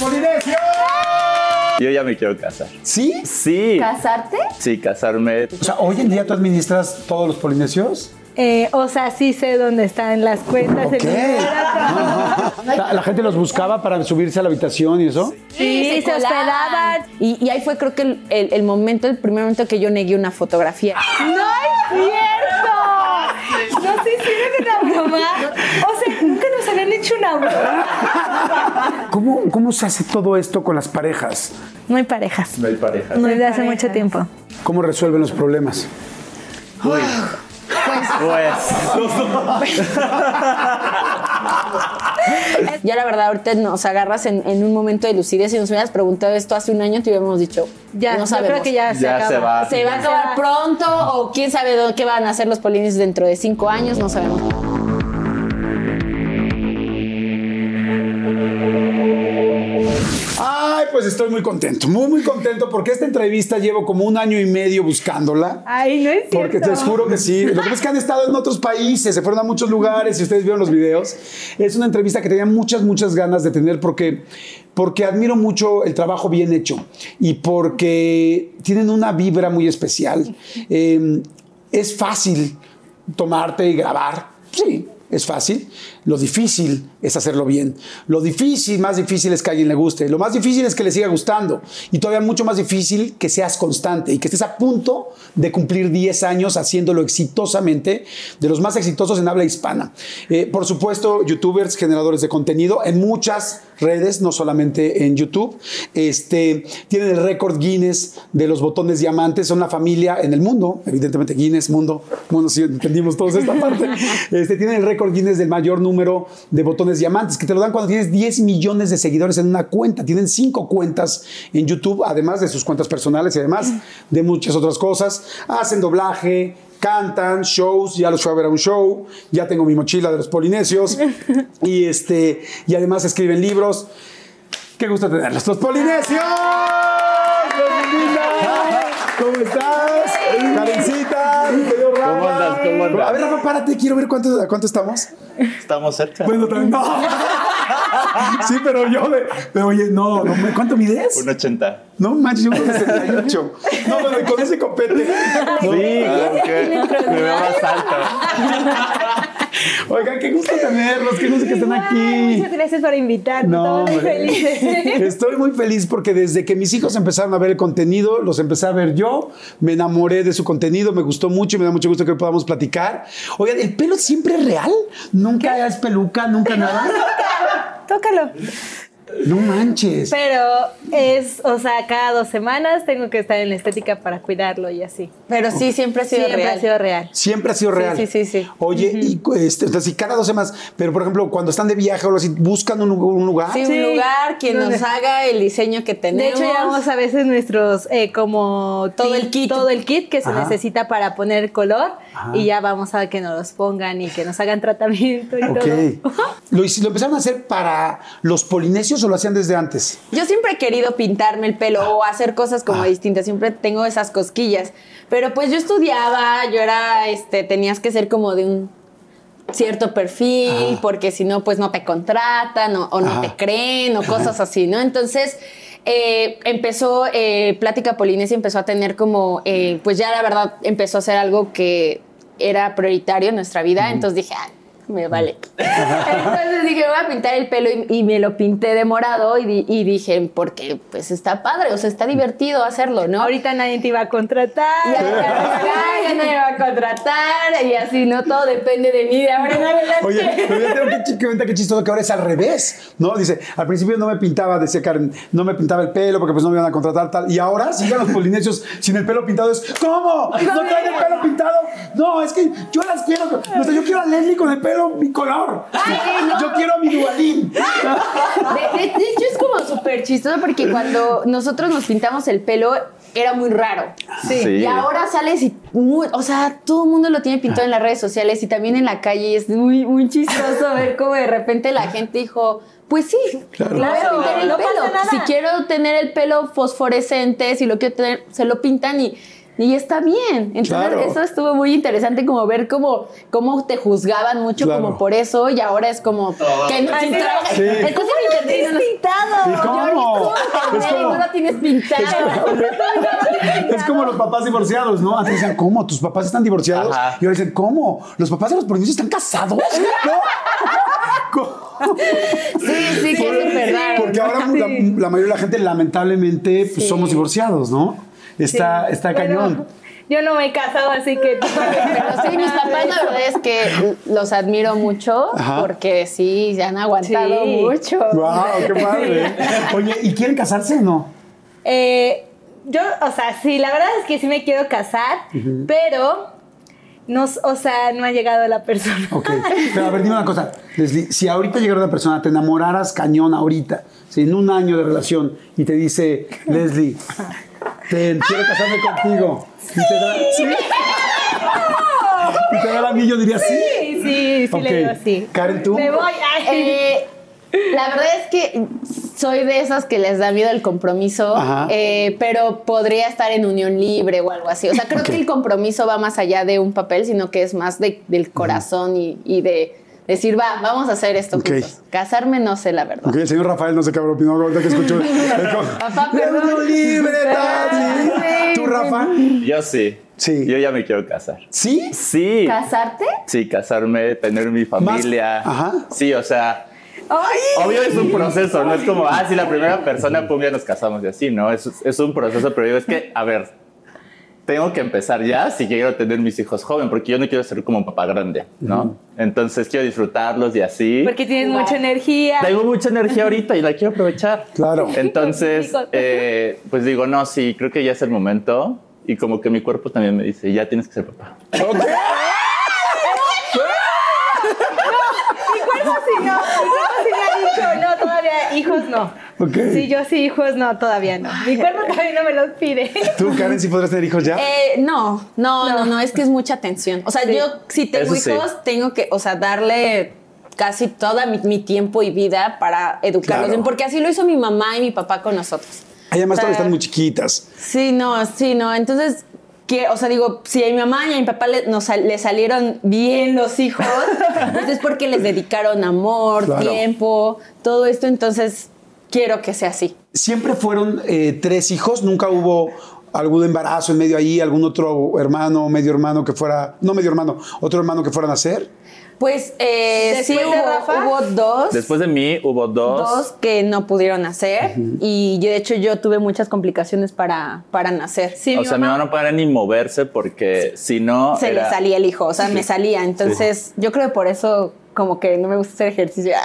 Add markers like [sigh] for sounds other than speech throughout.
¡Polinesio! Yo ya me quiero casar. ¿Sí? Sí. ¿Casarte? Sí, casarme. O sea, hoy en día tú administras todos los polinesios. Eh, o sea, sí sé dónde están las cuentas. Ok. el- La, la gente los buscaba para subirse a la habitación y eso. Sí, se hospedaban. Y, y ahí fue creo que el, el- el momento, el primer momento que yo negué una fotografía. ¡No es cierto! ¿No se hicieron una broma? O sea, nunca nos habían hecho una broma. ¿Cómo, ¿Cómo se hace todo esto con las parejas? No hay parejas. No hay pareja. No desde hace mucho tiempo. ¿Cómo resuelven los problemas? Pues. [laughs] Ya la verdad, ahorita nos agarras en, en un momento de lucidez. Si nos hubieras preguntado esto hace un año, te hubiéramos dicho, Ya, no yo sabemos. creo que ya, se Ya acaba. se va. ¿Se va a acabar pronto o quién sabe dónde- qué van a hacer los polines dentro de cinco años? No sabemos. Pues estoy muy contento, muy, muy contento porque esta entrevista llevo como un año y medio buscándola. Ay, no es cierto. Porque te juro que sí. Lo que es que han estado en otros países, se fueron a muchos lugares y ustedes vieron los videos. Es una entrevista que tenía muchas, muchas ganas de tener porque, porque admiro mucho el trabajo bien hecho y porque tienen una vibra muy especial. Eh, es fácil tomarte y grabar, sí. Es fácil. Lo difícil es hacerlo bien. Lo difícil, más difícil es que a alguien le guste. Lo más difícil es que le siga gustando. Y todavía mucho más difícil que seas constante y que estés a punto de cumplir 10 años haciéndolo exitosamente, de los más exitosos en habla hispana. Eh, por supuesto, youtubers, generadores de contenido en muchas redes, no solamente en YouTube. Este, tienen el récord Guinness de los botones diamantes. Son la familia en el mundo, evidentemente Guinness, mundo, mundo, si entendimos todos esta [laughs] parte. Este, tienen el récord Guinness del mayor número de botones diamantes, que te lo dan cuando tienes 10 millones de seguidores en una cuenta. Tienen cinco cuentas en YouTube, además de sus cuentas personales y además de muchas otras cosas. Hacen doblaje, cantan, shows, ya los fui a ver a un show, ya tengo mi mochila de los polinesios [laughs] y este y además escriben libros. Qué gusto tenerlos. Los polinesios. [laughs] ¿Cómo estás? Karencita. ¿Cómo andas? A ver, Rafa, párate, quiero ver cuánto, a cuánto estamos. Estamos cerca. Bueno, también no. [laughs] Sí, pero yo de, pero oye, no, no, ¿cuánto mides? Un 80. No manches, yo con 68. No, pero con ese copete. Sí, aunque me veo más alto. [laughs] Oigan, qué gusto tenerlos, qué gusto que estén aquí. Muchas gracias por invitarnos. No, hombre. felices. [laughs] Estoy muy feliz porque desde que mis hijos empezaron a ver el contenido, los empecé a ver yo, me enamoré de su contenido, me gustó mucho y me da mucho gusto que podamos platicar. Oigan, ¿el pelo siempre es real? ¿Nunca es peluca? ¿Nunca nada? [laughs] Tócalo. No manches. Pero es, o sea, cada dos semanas tengo que estar en la estética para cuidarlo y así. Pero sí, siempre ha sido Siempre real. ha sido real. Siempre ha sido real. sí, sí, sí. Oye, y este, entonces, y cada dos semanas, pero por ejemplo, cuando están de viaje o algo así, buscan un, lugar- un lugar. Sí, Sí. un lugar, quien ¿Dónde? nos haga el diseño que De tenemos. hecho, llevamos a veces nuestros, eh, como Todo el kit. Todo el kit que se Ajá. necesita para poner color Ajá. y ya vamos a que nos los pongan y que nos hagan tratamiento y todo. ¿Lo, ¿Lo empezaron a hacer para los polinesios o lo hacían desde antes? Yo siempre he querido pintarme el pelo o hacer cosas como Ah. distintas, siempre tengo esas cosquillas. Pero pues yo estudiaba, yo era, este, tenías que ser como de un cierto perfil, Ah. porque si no, pues no te contratan o, o no te creen o cosas así, ¿no? Entonces, eh, empezó, eh, Plática Polinesia empezó a tener como, eh, pues ya la verdad empezó a ser algo que era prioritario en nuestra vida, entonces dije, "Ah, me vale. Entonces dije, voy a pintar el pelo y, y me lo pinté de morado y, di- y dije, porque pues está padre, o sea, está divertido hacerlo, ¿no? Ahorita nadie te iba a contratar. ya, ya, nadie me va a contratar y así, ¿no? Todo depende de mí de ahora en adelante. Oye, pero ya tengo que que chistoso que ahora es al revés, ¿no? Dice, al principio no me pintaba, decía Karen, no me pintaba el pelo porque pues no me iban a contratar tal. Y ahora sigan los polinesios sin el pelo pintado. Es, ¿cómo? ¿No traen el pelo pintado? No, es que yo las quiero. O sea, yo quiero a Leslie con el pelo bicolor. Yo quiero a mi dualín. De, de- de hecho, es como súper chistoso porque cuando nosotros nos pintamos el pelo era muy raro. Sí. Sí. Y ahora sales y, muy- o sea, todo el mundo lo tiene pintado en las redes sociales y también en la calle. Y es muy, muy chistoso ver cómo de repente la gente dijo. Pues sí, Claro. pintar el no pelo. pasa nada. Si quiero tener el pelo fosforescente, si lo quiero tener, se lo pintan y, y está bien. Entonces, Claro. eso estuvo muy interesante como ver cómo, cómo te juzgaban mucho Claro. como por eso y ahora es como que no, sí. Estás en internet y no nos- pintado? ¿Y cómo? Es como- no lo tienes pintado. [laughs] Es como los papás divorciados, ¿no? Antes decían, ¿cómo? ¿Tus papás están divorciados? Ajá. Y ahora dicen, ¿cómo? ¿Los papás de los políticos están casados? [laughs] ¿No? ¿Cómo? Sí, sí, que es raro. Porque ahora la, la mayoría de la gente, lamentablemente, pues, Sí. somos divorciados, ¿no? Está, está Bueno, cañón. Yo no me he casado, así que. Pero sí, mis papás la verdad es que los admiro mucho Ajá. porque sí, ya han aguantado Sí. mucho. ¡Wow! ¡Qué padre! [laughs] Oye, ¿y quieren casarse o no? Eh, yo, o sea, sí, la verdad es que sí me quiero casar, pero no, o sea, no ha llegado la persona. Ok. [laughs] Pero a ver, dime una cosa. Leslie, si ahorita llegara una persona, te enamoraras cañón ahorita, si en un año de relación, y te dice, Leslie, te, quiero casarme contigo. Y te da, ¿sí? Y te da el anillo, dirías sí. Sí, sí, sí le digo sí. Karen, ¿tú? Me voy. Eh, la verdad es que soy de esas que les da miedo el compromiso, eh, pero podría estar en unión libre o algo así. O sea, creo que el compromiso va más allá de un papel, sino que es más de- del corazón y, y de decir, va, vamos a hacer esto juntos. Casarme no sé, la verdad. Ok, el señor Rafael no sé qué habrá opinado ahorita que escuchó. [laughs] Papá, ¡La [laughs] perdón. libre, ¿Tú, Rafa? Yo sí. Sí. Yo ya me quiero casar. ¿Sí? Sí. ¿Casarte? Sí, casarme, tener mi familia. Ajá. Sí, o sea, obvio es un proceso, no es como, ah, sí, la primera persona, pum, ya nos casamos y así, ¿no? Es, es un proceso, pero yo es que, a ver, tengo que empezar ya si quiero tener mis hijos joven, porque yo no quiero ser como un papá grande, ¿no? Entonces quiero disfrutarlos y así. Porque tienes Wow. mucha energía. Tengo mucha energía ahorita y la quiero aprovechar. Claro. [laughs] Entonces, eh, pues digo, no, sí, creo que ya es el momento. Y como que mi cuerpo también me dice, ya tienes que ser papá. Ok. Mi cuerpo sí no. Mi cuerpo sí me ha dicho, no, todavía hijos no. Ok. Sí, yo sí, hijos no, todavía no. Mi cuerpo todavía no me los pide. ¿Tú, Karen, sí podrás tener hijos ya? Eh, no, no, no, no, es que es mucha tensión. O sea, Sí. yo si tengo Eso sí. hijos, tengo que, o sea, darle casi toda mi, mi tiempo y vida para educarlos Claro. porque así lo hizo mi mamá y mi papá con nosotros. Además, o sea, todavía están muy chiquitas. Sí, no, sí, no. Entonces, que, o sea, digo, si a mi mamá y a mi papá le, nos le salieron bien los hijos, [laughs] pues es porque les dedicaron amor, Claro. tiempo, todo esto. Entonces, quiero que sea así. ¿Siempre fueron eh, tres hijos? ¿Nunca hubo algún embarazo en medio ahí? ¿Algún otro hermano, medio hermano que fuera, no medio hermano, otro hermano que fuera a nacer? Pues eh, sí ¿Después de hubo, Rafa? hubo dos. Después de mí hubo dos. dos que no pudieron nacer y yo de hecho yo tuve muchas complicaciones para, para nacer. Sí, o mi sea, mi mamá no podía ni moverse porque si no. Se era- le salía el hijo, o sea, me salía. Entonces, yo creo que por eso como que no me gusta hacer ejercicio. [laughs]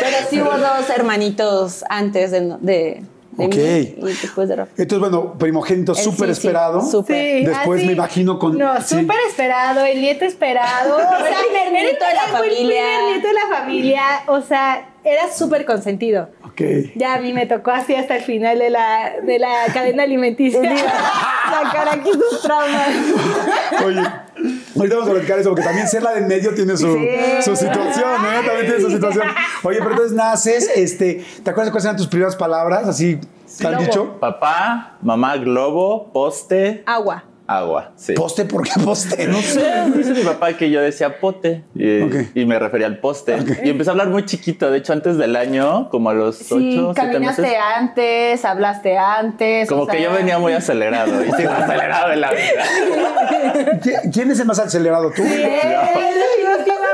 Pero sí hubo dos hermanitos antes de, de, de Ok. mí y después de Rafa. Entonces, bueno, primogénito Eh, súper sí, sí, esperado. súper. Después así. me imagino con- No, sí. súper esperado, el nieto esperado. [laughs] O sea, primer nieto de la el familia. primer nieto de la familia. O sea, era súper consentido. Ok. Ya a mí me tocó así hasta el final de la, de la cadena alimenticia. [laughs] Sacar aquí sus traumas. Oye, ahorita vamos a platicar eso, porque también ser la de en medio tiene su, su situación, ¿eh? También tiene su situación. Oye, pero entonces naces, este, ¿te acuerdas cuáles eran tus primeras palabras? Así, ¿te han Globo. dicho? Papá, mamá, globo, poste, Agua. Agua. Sí. ¿Poste? ¿Por qué poste? No sé. Dice mi papá que yo decía pote y, me refería al poste. Y empecé a hablar muy chiquito, de hecho antes del año, como a los Sí, 8, 7 caminaste meses. antes, hablaste antes. Como o que sea, yo venía muy acelerado y sigo [laughs] acelerado en la vida. ¿Qui- ¿Quién es el más acelerado? ¿Tú? [laughs]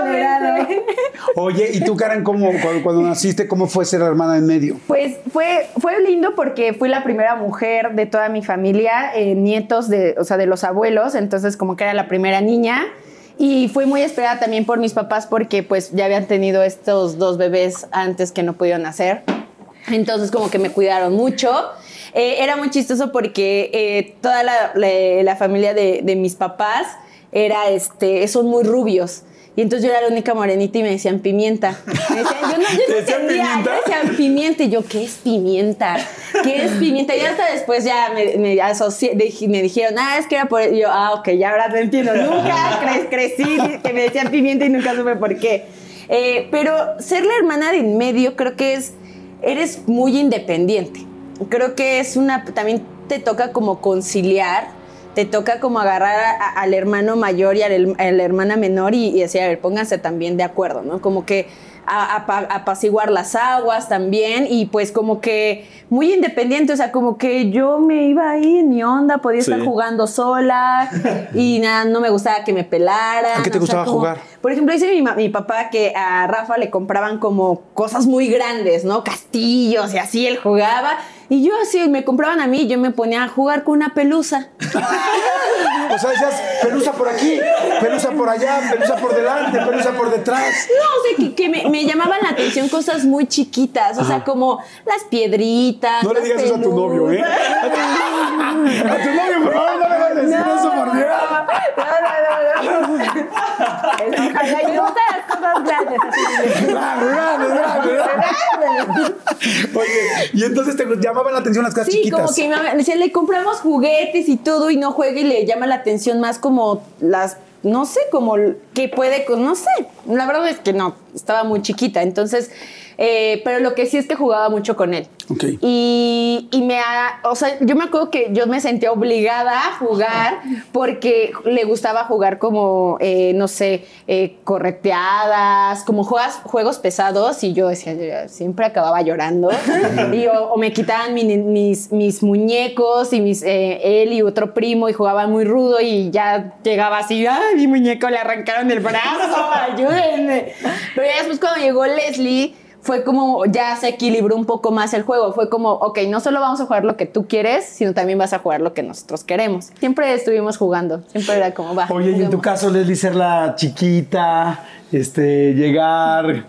Definitivamente. [laughs] Oye, ¿y tú, Karen, cómo, cuando, cuando naciste, cómo fue ser hermana en medio? Pues fue, fue lindo porque fui la primera mujer de toda mi familia, eh, nietos de, o sea, de los abuelos, entonces como que era la primera niña. Y fui muy esperada también por mis papás porque pues ya habían tenido estos dos bebés antes que no pudieron nacer. Entonces como que me cuidaron mucho. Eh, era muy chistoso porque eh, toda la, la- la familia de, de mis papás era, este, son muy rubios. Y entonces yo era la única morenita y me decían pimienta. Me decían, yo no, yo [laughs] ¿Te no decían entendía, pimienta? yo decía pimienta. Y yo, ¿qué es pimienta? ¿Qué es pimienta? Y hasta después ya me, me asocié, me dijeron, ah, es que era por... y yo, ah, ok, ya ahora lo entiendo. Nunca cre- crecí que me decían pimienta y nunca supe por qué. Eh, pero ser la hermana de en medio creo que es... Eres muy independiente. Creo que es una... También te toca como conciliar te toca como agarrar a- a- al hermano mayor y al- a la hermana menor y, y decir, a ver, pónganse también de acuerdo, ¿no? Como que apaciguar las aguas también y pues como que muy independiente, o sea, como que yo me iba ahí en mi onda, podía estar jugando sola y [laughs] nada, no me gustaba que me pelaran. ¿A qué te sea, gustaba como- jugar? Por ejemplo, dice mi, mi papá que a Rafa le compraban como cosas muy grandes, ¿no? Castillos y así él jugaba. Y yo así me compraban a mí, yo me ponía a jugar con una pelusa. [laughs] O sea, decías, pelusa por aquí, pelusa por allá, pelusa por delante, pelusa por detrás. No, o sea, que, que me, me llamaban la atención cosas muy chiquitas, o sea, como las piedritas. No le digas eso a tu novio, ¿eh? A tu novio, por favor, no le vas a decir eso, por Dios. No, no, no, no. Ojalá yo las cosas grandes. Oye, y entonces te llamaban la atención las cosas Sí, chiquitas. como que decía, le compramos juguetes y todo y no juega y le llama la atención más como las, no sé, como que puede, con- no sé, la verdad es que no, estaba muy chiquita, entonces, eh, pero lo que sí es que jugaba mucho con él. Ok. Y, y me, ha- o sea, yo me acuerdo que yo me sentía obligada a jugar porque le gustaba jugar como, eh, no sé, eh, correteadas, como juegas, juegos pesados y yo decía, siempre acababa llorando. [laughs] y, o, o me quitaban mi- mis, mis muñecos y mis, él y otro primo y jugaban muy rudo y ya llegaba así, ay, mi muñeco le arrancaron el brazo, [laughs] ayúdenme. Pero ya después cuando llegó Leslie fue como ya se equilibró un poco más el juego. Fue como, ok, no solo vamos a jugar lo que tú quieres, sino también vas a jugar lo que nosotros queremos. Siempre estuvimos jugando, siempre era como, va. Oye, y en tu caso, Leslie, ser la chiquita, este, llegar,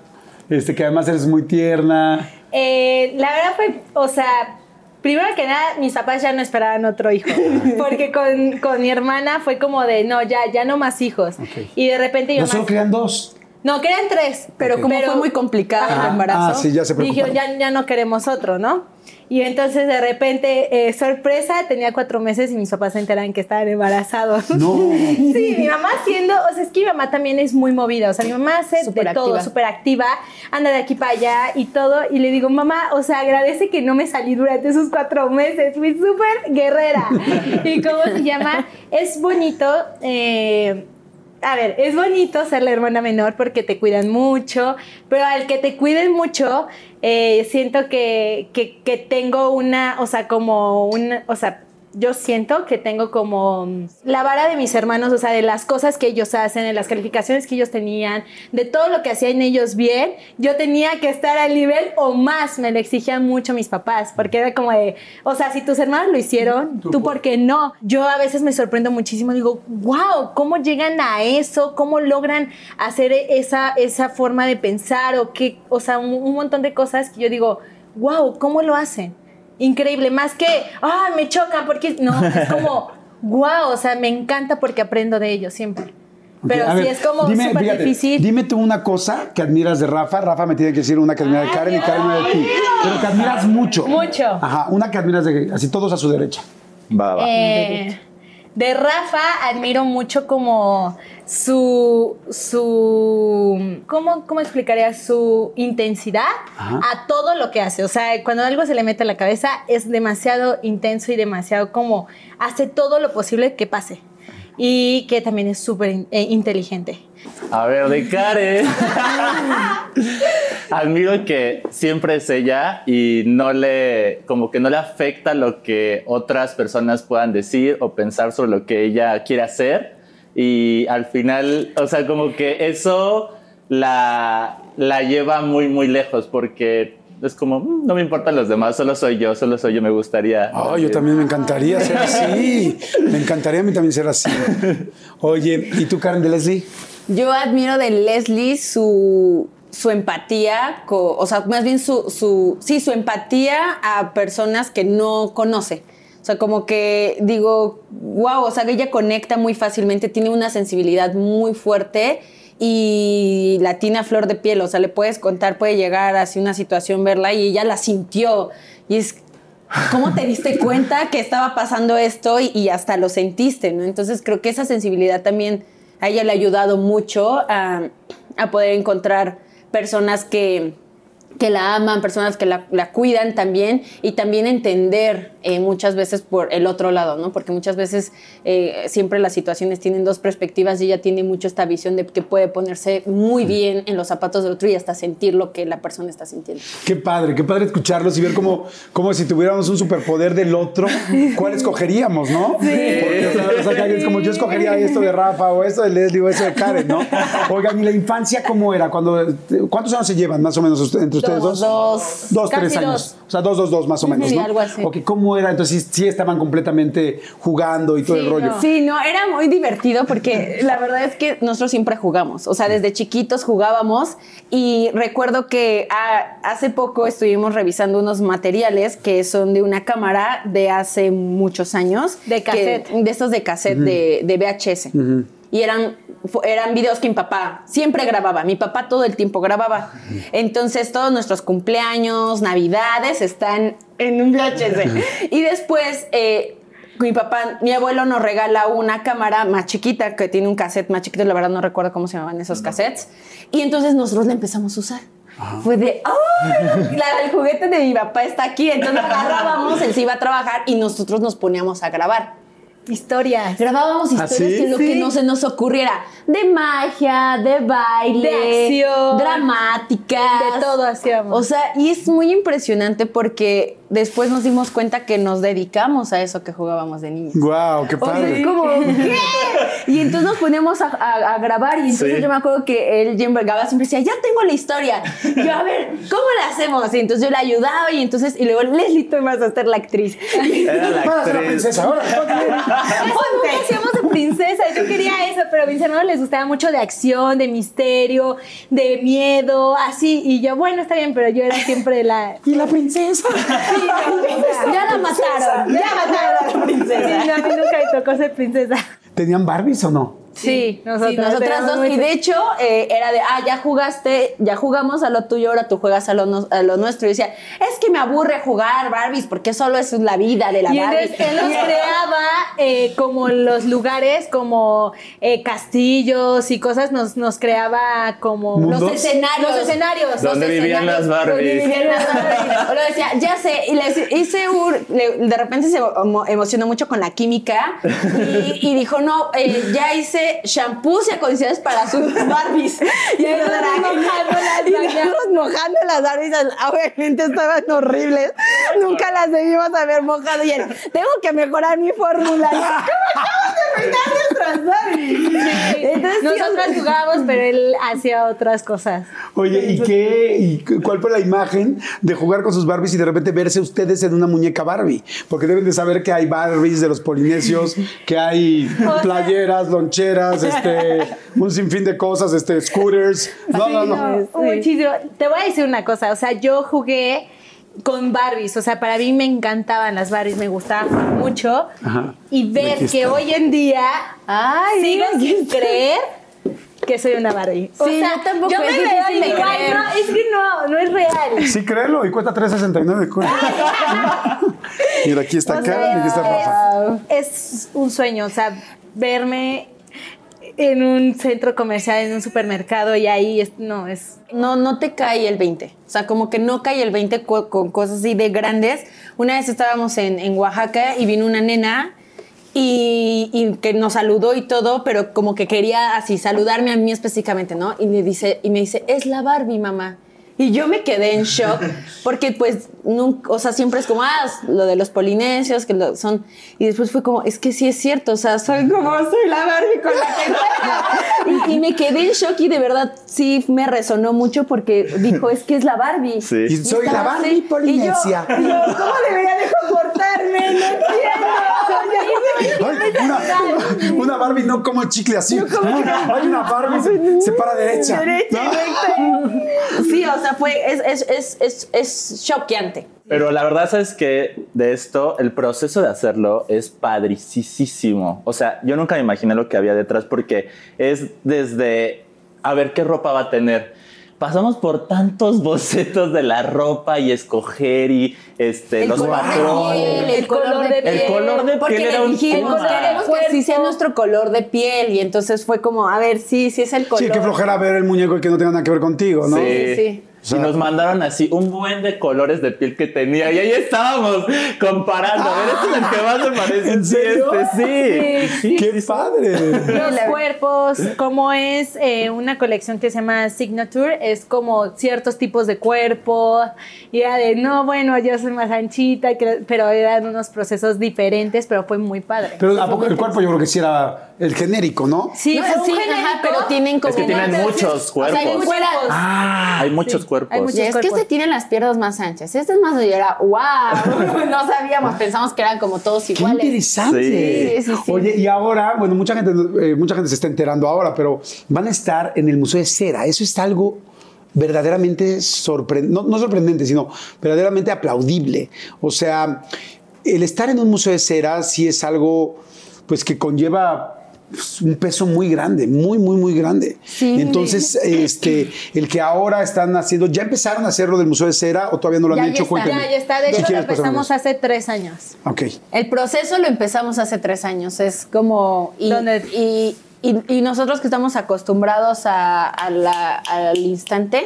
este, que además eres muy tierna. Eh, la verdad fue, o sea, primero que nada, mis papás ya no esperaban otro hijo. [laughs] Porque con, con mi hermana fue como de, no, ya, ya no más hijos. Ok. Y de repente mi No mamá... solo querían dos. No, querían tres. Pero como fue muy complicado Ajá. el embarazo. Ah, sí, ya se Dijeron, ya, ya no queremos otro, ¿no? Y entonces de repente, eh, sorpresa, tenía cuatro meses y mis papás se enteran que estaban embarazados. No. [laughs] Sí, mi mamá haciendo, o sea, es que mi mamá también es muy movida, o sea, mi mamá hace de todo, súper activa, anda de aquí para allá y todo, y le digo, mamá, o sea, agradece que no me salí durante esos cuatro meses, fui súper guerrera. [laughs] ¿Y cómo se llama? Es bonito, eh, a ver, es bonito ser la hermana menor porque te cuidan mucho, pero al que te cuiden mucho, eh, siento que, que, tengo una, o sea, como una, o sea, yo siento que tengo como mm, la vara de mis hermanos, o sea, de las cosas que ellos hacen, de las calificaciones que ellos tenían, de todo lo que hacían ellos bien, yo tenía que estar al nivel o más, me lo exigían mucho mis papás, porque era como de, o sea, si tus hermanos lo hicieron, tú por qué no. Yo a veces me sorprendo muchísimo, digo, wow, ¿cómo llegan a eso? ¿Cómo logran hacer esa, esa forma de pensar? O, qué, o sea, un, un montón de cosas que yo digo, wow, ¿cómo lo hacen? Increíble, más que, ah, me chocan porque, no, es [laughs] como, wow, o sea, me encanta porque aprendo de ellos siempre. Pero sí ver, es como dime, súper fíjate, difícil. Dime tú una cosa que admiras de Rafa. Rafa me tiene que decir una que admira de Ay, Karen y Karen Dios de ti. Pero que admiras mucho. Mucho. Ajá, una que admiras de así todos a su derecha. Va, va. Eh, de Rafa admiro mucho como su, su, ¿cómo, cómo explicaría? Su intensidad Ajá. a todo lo que hace. O sea, cuando algo se le mete a la cabeza es demasiado intenso y demasiado como hace todo lo posible que pase. Y que también es súper eh, inteligente. A ver, de Karen. [laughs] Admiro que siempre es ella y no le, como que no le afecta lo que otras personas puedan decir o pensar sobre lo que ella quiere hacer. Y al final, o sea, como que eso la, la lleva muy, muy lejos porque es como, "Mm, no me importan los demás, solo soy yo, solo soy yo, me gustaría. Ay, yo también me encantaría ser [laughs] así. Me encantaría a mí también ser así. Oye, ¿y tú, Karen de Leslie? Yo admiro de Leslie su, su empatía, o sea, más bien su, su, sí, su empatía a personas que no conoce. O sea, como que digo, wow, o sea, ella conecta muy fácilmente, tiene una sensibilidad muy fuerte y la tiene a flor de piel, o sea, le puedes contar, puede llegar así una situación, verla y ella la sintió. Y es, ¿cómo te diste cuenta que estaba pasando esto y, y hasta lo sentiste, ¿no? Entonces creo que esa sensibilidad también a ella le ha ayudado mucho a, a poder encontrar personas que, que la aman, personas que la, la cuidan también y también entender eh, muchas veces por el otro lado, ¿no? Porque muchas veces eh, siempre las situaciones tienen dos perspectivas y ella tiene mucho esta visión de que puede ponerse muy bien en los zapatos del otro y hasta sentir lo que la persona está sintiendo. Qué padre, qué padre escucharlos y ver cómo, cómo si tuviéramos un superpoder del otro, ¿cuál escogeríamos, no? Sí. Porque, o sea, es como yo escogería esto de Rafa o esto de Leslie o esto de Karen, ¿no? Oigan, ¿y la infancia cómo era? Cuando, ¿Cuántos años se llevan más o menos entre ustedes dos? Dos. Dos, Casi tres años. dos. O sea, dos, dos, dos más o menos, Sí, ¿no? algo así. Ok, ¿cómo era? Entonces sí, estaban completamente jugando y todo Sí, el rollo. no. Sí, no, era muy divertido porque [laughs] la verdad es que nosotros siempre jugamos. O sea, desde chiquitos jugábamos y recuerdo que ah, hace poco estuvimos revisando unos materiales que son de una cámara de hace muchos años. De que- cassette. de estos de cassette de, de VHS. Y eran, eran videos que mi papá siempre grababa. Mi papá todo el tiempo grababa. Entonces, todos nuestros cumpleaños, navidades están en un VHS. [laughs] y después, eh, mi papá, mi abuelo nos regala una cámara más chiquita que tiene un cassette más chiquito. La verdad, no recuerdo cómo se llamaban esos cassettes. Y entonces, nosotros la empezamos a usar. Fue de, ¡ay! La- el juguete de mi papá está aquí. Entonces agarrábamos, él se iba a trabajar y nosotros nos poníamos a grabar. Historias. Grabábamos ¿Ah, historias sí? que lo Sí. que no se nos ocurriera. De magia, de baile, De acción. dramáticas. De todo hacíamos. O sea, y es muy impresionante porque después nos dimos cuenta que nos dedicamos a eso que jugábamos de niños. Guau, qué O sea, padre. es como, ¿qué? Y entonces nos poníamos a, a- a grabar y entonces Sí. yo me acuerdo que él, Jim siempre decía, ya tengo la historia. Y yo, a ver, ¿cómo la hacemos? Y entonces yo le ayudaba y entonces, y luego, Leslie, tú vas a ser la actriz. Era la Vas a ser la actriz. princesa ahora. Nunca [laughs] hacíamos de princesa, yo quería eso, pero a mis hermanos les gustaba mucho de acción, de misterio, de miedo, así. Y yo, bueno, está bien, pero yo era siempre la. Y la princesa. [laughs] ya la mataron, ya mataron a la princesa. Sí, no, a mí nunca me tocó ser princesa. ¿Tenían Barbies o no? Sí, nosotras, Sí, nosotras dos. Y de hecho, eh, era de, ah, ya jugaste, ya jugamos a lo tuyo, ahora tú juegas a lo, no- a lo nuestro. Y decía, es que me aburre jugar Barbies, porque solo es la vida de la Y Barbie. entonces él nos [laughs] creaba eh, como los lugares, como eh, castillos y cosas, nos, nos creaba como Mundos. los escenarios. Los escenarios. ¿Dónde Los vivían escenarios, las Barbies? donde vivían las Barbies. [laughs] O lo decía, ya sé, y les hice un, le- de repente se emo- emocionó mucho con la química y, y dijo, no, eh, ya hice shampoos y acondiciones para sus [laughs] Barbies. Y ahí nosotros mojando las y Barbies. nosotros mojando las Barbies, obviamente estaban horribles. Nunca las debimos haber mojado y él, tengo que mejorar mi fórmula. Entonces, sí, Nosotras jugábamos, pero él hacía otras cosas. Oye, ¿y qué? ¿Y cu- cuál fue la imagen de jugar con sus Barbies y de repente verse ustedes en una muñeca Barbie? Porque deben de saber que hay Barbies de los polinesios, que hay playeras, loncheras, este, [laughs] un sinfín de cosas, este, scooters. No, no, no. No, muchísimo. Te voy a decir una cosa, o sea, yo jugué con Barbies, o sea, para mí me encantaban las Barbies, me gustaban mucho. Ajá. Y ver que hoy en día Ay, sigo sin creer que soy una Barbie. Sí, yo tampoco, Yo me veo y digo, ay, no, es que no, no es real. Sí, créelo, y cuesta 3.69. cu- [laughs] Mira, aquí está O sea, Karen y aquí está Rafa. Es un sueño, o sea, verme en un centro comercial, en un supermercado y ahí es, no, es no, no te cae el 20. O sea, como que no cae el 20 co- con, cosas así de grandes. Una vez estábamos en, en Oaxaca y vino una nena y, y que nos saludó y todo, pero como que quería así saludarme a mí específicamente, ¿no? Y me dice, y me dice, es la Barbie, mamá. Y yo me quedé en shock [laughs] porque pues nunca, o sea, siempre es como, ah, lo de los polinesios, que lo son, y después fue como, es que sí es cierto, o sea, soy como, soy la Barbie con la que juega. y, y me quedé en shock y de verdad sí me resonó mucho porque dijo, es que es la Barbie. Sí. Y soy la Barbie así, polinesia. Y yo, y yo, ¿cómo debería de comportarme? No entiendo. Ay, una, una Barbie no como chicle así. Hay una Barbie se, para derecha. Derecha. Sí, o sea, fue, es, es, es, es, es choqueante. Pero la verdad es que de esto, el proceso de hacerlo es padricísimo. O sea, yo nunca me imaginé lo que había detrás porque es desde a ver qué ropa va a tener. Pasamos por tantos [laughs] bocetos de la ropa y escoger y este, los color de patrones. piel, el color de piel. El color de Porque piel era un dijimos, queremos que sí sea nuestro color de piel. Y entonces fue como, a ver, sí, sí es el color. Sí, qué flojera ver el muñeco y que no tenga nada que ver contigo, ¿no? Sí. Sí, sí. Y nos mandaron así un buen de colores de piel que tenía. Y ahí estábamos comparando. a ver, este es el que más me parece. ¿En serio? Este, sí. Sí. ¡Qué padre! Los cuerpos, como es eh, una colección que se llama Signature, es como ciertos tipos de cuerpo. Y era de, no, bueno, yo soy más anchita, pero eran unos procesos diferentes, pero fue muy padre. Pero ¿a poco el cuerpo yo creo que sí era el genérico, ¿no? sí, No, fue un sí, genérico. ajá, pero tienen como Es que tienen muchos O sea, hay cuerpos. Ah, Hay muchos Sí, cuerpos. hay muchos Y es que este tiene las piernas más anchas. Este es más y era, wow. [laughs] no sabíamos, pensamos que eran como todos ¡Qué iguales. interesante! Sí, sí, sí. Oye, y ahora, bueno, mucha gente, eh, mucha gente se está enterando ahora, pero van a estar en el Museo de Cera. Eso es algo verdaderamente sorprendente, no, no sorprendente, sino verdaderamente aplaudible. O sea, el estar en un museo de cera sí es algo pues que conlleva un peso muy grande, muy, muy, muy grande. Sí. Entonces, este, el que ahora están haciendo, ¿ya empezaron a hacerlo del Museo de Cera o todavía no lo han Ya, ya hecho? está. Ya, ya está. De hecho, lo empezamos hace tres años. Ok. El proceso lo empezamos hace tres años. Es como. Y, ¿Dónde? y, y- y nosotros que estamos acostumbrados a, a la- al instante,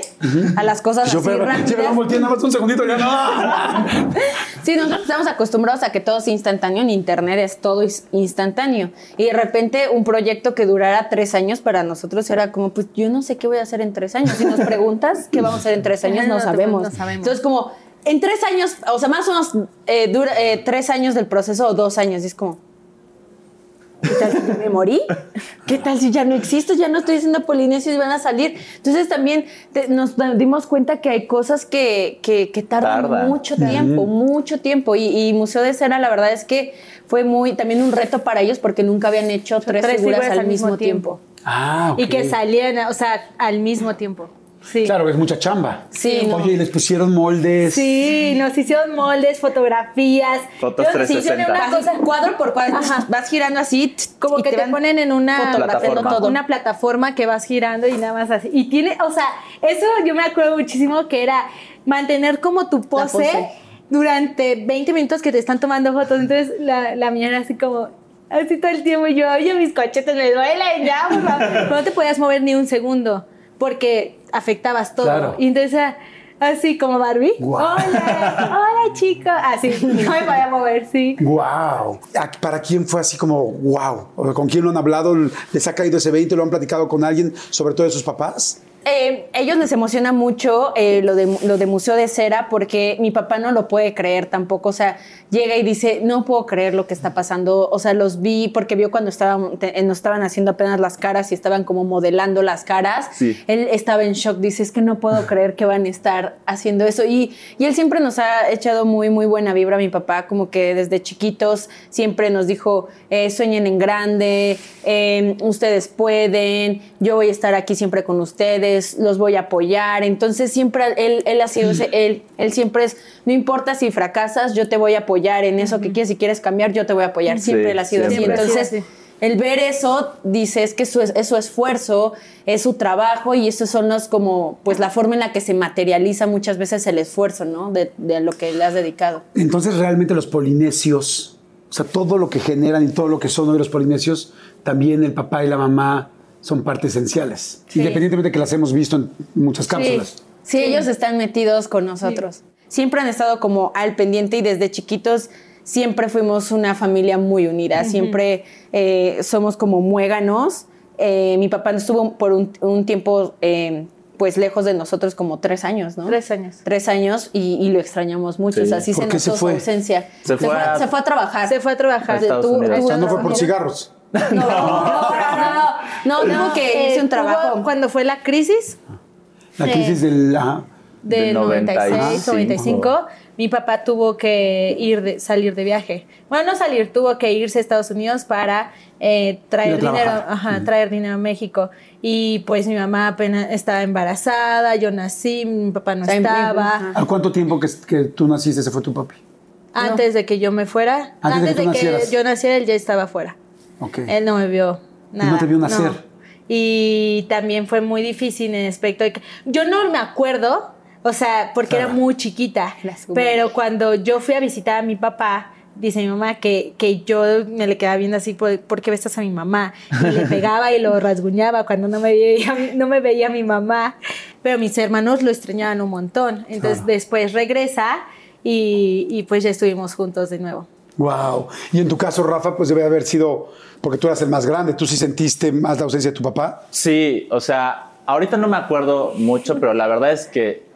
a las cosas Yo, así pero, rápidas. volteé nada más un segundito, ya no. [laughs] Sí, nosotros estamos acostumbrados a que todo es instantáneo. En internet es todo instantáneo. Y de repente un proyecto que durara tres años para nosotros era como, pues yo no sé qué voy a hacer en tres años. Si nos preguntas qué vamos a hacer en tres años, no No, no sabemos. sabemos. Entonces como, en tres años, o sea, más o menos eh, dura eh, tres años del proceso o dos años. Y es como, ¿Qué tal si me morí? ¿Qué tal si ya no existo? Ya no estoy haciendo polinesios y van a salir. Entonces también te- nos dimos cuenta que hay cosas que, que, que tardan mucho tiempo, mucho tiempo. Y, y Museo de Cera, la verdad es que fue muy también un reto para ellos porque nunca habían hecho tres, figuras, al mismo tiempo. Ah, Y ok. que salían, o sea, al mismo tiempo. Sí. Claro, es mucha chamba. Sí, no. Oye, y les pusieron moldes. Sí, nos hicieron moldes, fotografías. Fotos Yo sí hice 360. una cosa cuadro por cuadro, Ajá. vas girando así. como que te, ponen en una Plataforma. todo. una plataforma que vas girando y nada más así. Y tiene, o sea, eso yo me acuerdo muchísimo que era mantener como tu pose, pose. durante 20 minutos que te están tomando fotos. Entonces la, la mía era así como, así todo el tiempo. Y yo, oye, mis cochetes me duelen ya, por favor". [laughs] Pero no te podías mover ni un segundo porque afectabas todo. Claro. Y entonces así como Barbie. Guau. Hola, hola chicos. Así, no [laughs] me podía mover, sí. Wow. ¿Para quién fue así como wow? ¿Con quién lo han hablado? ¿Les ha caído ese 20? ¿Lo han platicado con alguien, sobre todo de sus papás? Eh, ellos les emociona mucho eh, lo, de, lo de Museo de Cera porque mi papá no lo puede creer tampoco. O sea, llega y dice, no puedo creer lo que está pasando. O sea, los vi porque vio cuando estaban, te- nos estaban haciendo apenas las caras y estaban como modelando las caras. Sí. Él estaba en shock. Dice, es que no puedo creer que van a estar haciendo eso. Y, y él siempre nos ha echado muy, muy buena vibra. Mi papá como que desde chiquitos siempre nos dijo, eh, sueñen en grande, eh, ustedes pueden, yo voy a estar aquí siempre con ustedes, los voy a apoyar. Entonces siempre él, él ha sido ese, él, él siempre es, no importa si fracasas, yo te voy a apoyar en eso que quieres, si quieres cambiar, yo te voy a apoyar. Siempre Sí, él ha sido así. Entonces, Sí, sí. el ver eso, dice, es que su, es su esfuerzo, es su trabajo y eso son los como, pues la forma en la que se materializa muchas veces el esfuerzo, ¿no? De, de lo que le has dedicado. Entonces, realmente los polinesios, o sea, todo lo que generan y todo lo que son hoy los polinesios, también el papá y la mamá son parte esenciales. Sí. Independientemente de que las hemos visto en muchas cápsulas. Sí, ellos están metidos con nosotros. Siempre han estado como al pendiente y desde chiquitos siempre fuimos una familia muy unida. Siempre eh, somos como muéganos. Eh, mi papá estuvo por un, un tiempo eh, pues lejos de nosotros como tres años, ¿no? Tres años. Tres años y, y lo extrañamos mucho. Sí. O sea, sí ¿Por se notó se fue? su ausencia. Se fue a- se fue a trabajar. Se fue a trabajar. A Estados Tuvo- Unidos. O sea, no fue por cigarros. [laughs] No, no, no, no, tuvo que irse Eh, un trabajo. tuvo- cuando fue la crisis La crisis del... ajá. de Del 96, 95. 95, mi papá tuvo que ir de, salir de viaje. Bueno, no salir, tuvo que irse a Estados Unidos para eh, traer dinero, ajá, traer dinero a México. Y pues mi mamá apenas estaba embarazada, yo nací, mi papá no estaba. ¿A cuánto tiempo que, que tú naciste se fue tu papi? Antes de que yo me fuera, Antes de que tú nacieras. yo naciera, él ya estaba fuera. Él no me vio nada. no te vio nacer. Y también fue muy difícil en aspecto de que yo no me acuerdo, o sea, porque Claro. era muy chiquita, [laughs] pero cuando yo fui a visitar a mi papá, dice mi mamá que, que yo me le quedaba viendo así, ¿por, ¿por qué besas a mi mamá? Y le pegaba y lo rasguñaba cuando no me veía, no me veía mi mamá. pero mis hermanos lo extrañaban un montón. Entonces después regresa y, y pues ya estuvimos juntos de nuevo. Wow. Y en tu caso, Rafa, pues debe haber sido, porque tú eras el más grande, ¿tú sí sentiste más la ausencia de tu papá? Sí, o sea, ahorita no me acuerdo mucho, pero la verdad es que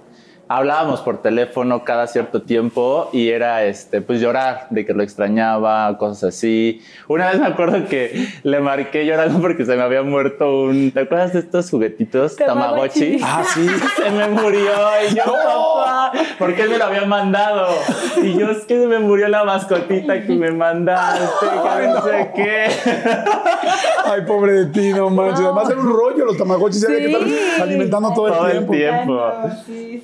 hablábamos por teléfono cada cierto tiempo y era este pues llorar de que lo extrañaba, cosas así. Una vez me acuerdo que le marqué llorando porque se me había muerto un ¿te acuerdas de estos juguetitos Tamagotchi? Ah, sí. Se me murió y yo, papá, porque él me lo había mandado. Y yo, es que se me murió la mascotita que me mandaste, que no sé qué. Ay, pobre de ti, no manches. Además era un rollo los tamagotchis, era que estar alimentando todo, Todo el el tiempo. tiempo. Guau, Sí.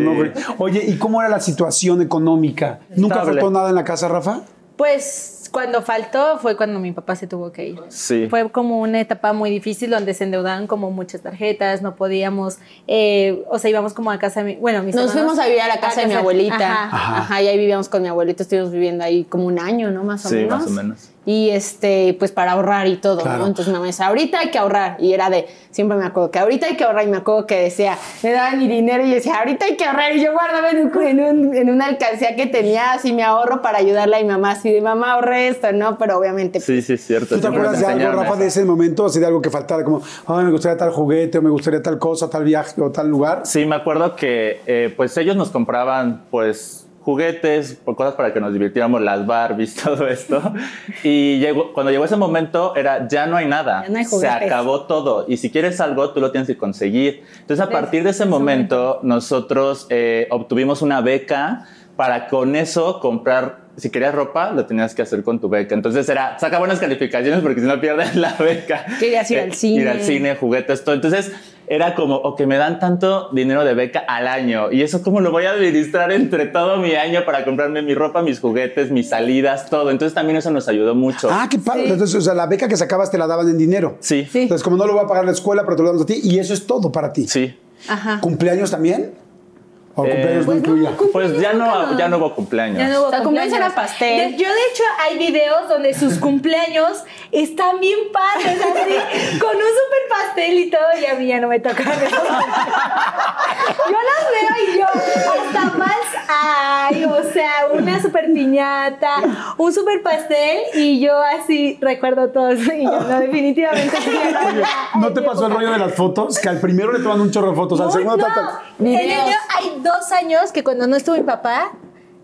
No, güey. Oye, ¿y cómo era la situación económica? ¿Nunca Estable. faltó nada en la casa, Rafa? Pues cuando faltó fue cuando mi papá se tuvo que ir. Sí. Fue como una etapa muy difícil donde se endeudaban como muchas tarjetas, no podíamos, eh, o sea, íbamos como a casa de mi, bueno, mis Nos hermanos- fuimos a vivir a la casa de mi abuelita. Ajá. Ajá. Ajá. y ahí vivíamos con mi abuelita, estuvimos viviendo ahí como un año, ¿no? Más o Sí, menos. más o menos. Y este, pues para ahorrar y todo, Claro. ¿no? Entonces mi mamá decía, ahorita hay que ahorrar. Y era de, siempre me acuerdo que ahorita hay que ahorrar. Y me acuerdo que decía, me daban mi dinero y yo decía, ahorita hay que ahorrar. Y yo guardaba en, un- en, un- en una alcancía que tenía así mi ahorro para ayudarle a mi mamá. Así de, mamá, ahorré esto, ¿no? Pero obviamente. Sí, sí, es cierto. ¿Tú te acuerdas de algo, Rafa, de ese momento? Así de algo que faltara, como, ay, me gustaría tal juguete, o me gustaría tal cosa, tal viaje o tal lugar. Sí, me acuerdo que eh, pues ellos nos compraban pues juguetes, cosas para que nos divirtiéramos, las Barbies, [laughs] todo esto. Y llegó, cuando llegó ese momento era, ya no hay nada, Ya no hay se acabó todo. Y si quieres algo, tú lo tienes que conseguir. Entonces a partir de ese momento nosotros eh, obtuvimos una beca para con eso comprar... Si querías ropa, lo tenías que hacer con tu beca. Entonces era, saca buenas calificaciones porque si no pierdes la beca. Querías ir al Eh, cine. Ir al cine, juguetes, todo. Entonces era como, o que me dan tanto dinero de beca al año. Y eso, ¿cómo lo voy a administrar entre todo mi año para comprarme mi ropa, mis juguetes, mis salidas, todo? Entonces también eso nos ayudó mucho. Ah, qué padre. Entonces, o sea, la beca que sacabas te la daban en dinero. Sí, Sí. Entonces, como no lo voy a pagar la escuela, pero te lo damos a ti, y eso es todo para ti. sí. Ajá. ¿Cumpleaños también? ¿O Eh, cumpleaños no pues no, incluía? Pues ya no, ya no hubo cumpleaños. Ya no hubo O sea, cumpleaños era pastel. De- yo, de hecho, hay videos donde sus cumpleaños están bien padres, así, con un super pastel y todo, y a mí ya no me toca ver. [laughs] Yo las veo y yo, hasta más hay, o sea, una super piñata, un super pastel, y yo así recuerdo todo eso, y yo, no, definitivamente la- ¿No te pasó el rollo de las fotos? Que al primero le toman un chorro de fotos, al segundo no. Videos. mío hay dos años que cuando no estuvo mi papá,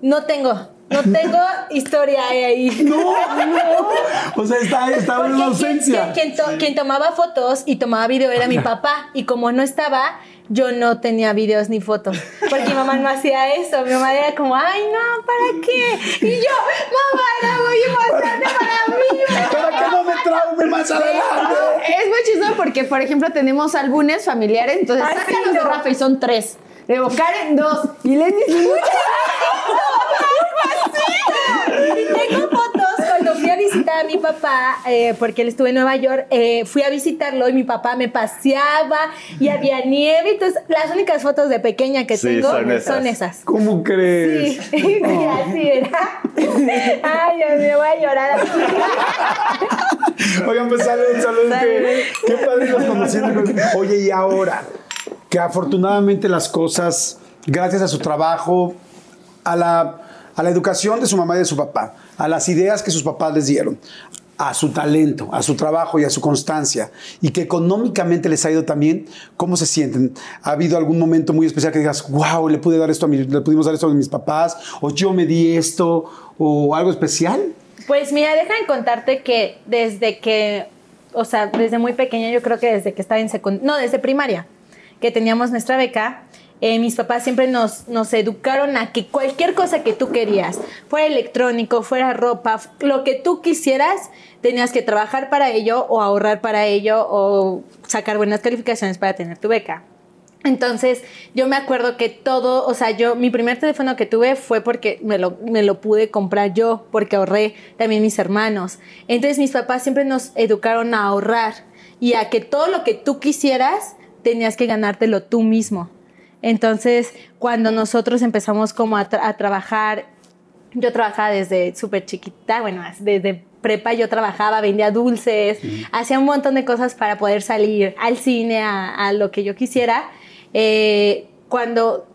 no tengo, no tengo [laughs] historia ahí. No, no. O sea, está, está en ausencia. quien- quien to- quien tomaba fotos y tomaba video era mi papá. Y como no estaba, yo no tenía videos ni fotos. Porque mi mamá no hacía eso. Mi mamá era como, ay, no, ¿para qué? Y yo, mamá, era muy importante para mí. Para que no me traume más adelante. Es muy chistoso porque, por ejemplo, tenemos álbumes familiares, entonces sacan sí, los de. Rafa y son tres. Luego Karen, dos. Y Lenny, Y tengo fotos cuando fui a visitar a mi papá, eh, porque él estuvo en Nueva York, eh, fui a visitarlo y mi papá me paseaba y había nieve. Entonces, las únicas fotos de pequeña que Sí, tengo son son esas. ¿Cómo crees? Sí, [laughs] sí, así era. Ay, Dios mío, voy a llorar. Oigan, pues salud, salud. Qué, qué padre los conociendo. Oye, y ahora, que afortunadamente las cosas, gracias a su trabajo, a la, a la educación de su mamá y de su papá, a las ideas que sus papás les dieron, a su talento, a su trabajo y a su constancia, y que económicamente les ha ido también, ¿cómo se sienten? ¿Ha habido algún momento muy especial que digas, wow, le pude dar esto a mi- le pudimos dar esto a mis papás, o yo me di esto, o algo especial? Pues mira, déjame contarte que desde que, o sea, desde muy pequeña, yo creo que desde que estaba en secundaria, no, desde primaria, que teníamos nuestra beca, eh, mis papás siempre nos, nos educaron a que cualquier cosa que tú querías, fuera electrónico, fuera ropa, lo que tú quisieras, tenías que trabajar para ello o ahorrar para ello o sacar buenas calificaciones para tener tu beca. Entonces, yo me acuerdo que todo, o sea, yo, mi primer teléfono que tuve fue porque me lo, me lo pude comprar yo, porque ahorré también mis hermanos. Entonces, mis papás siempre nos educaron a ahorrar y a que todo lo que tú quisieras, tenías que ganártelo tú mismo. Entonces, cuando nosotros empezamos como a, tra- a trabajar, yo trabajaba desde súper chiquita, bueno, desde prepa yo trabajaba, vendía dulces, hacía un montón de cosas para poder salir al cine, a, a lo que yo quisiera. eh, cuando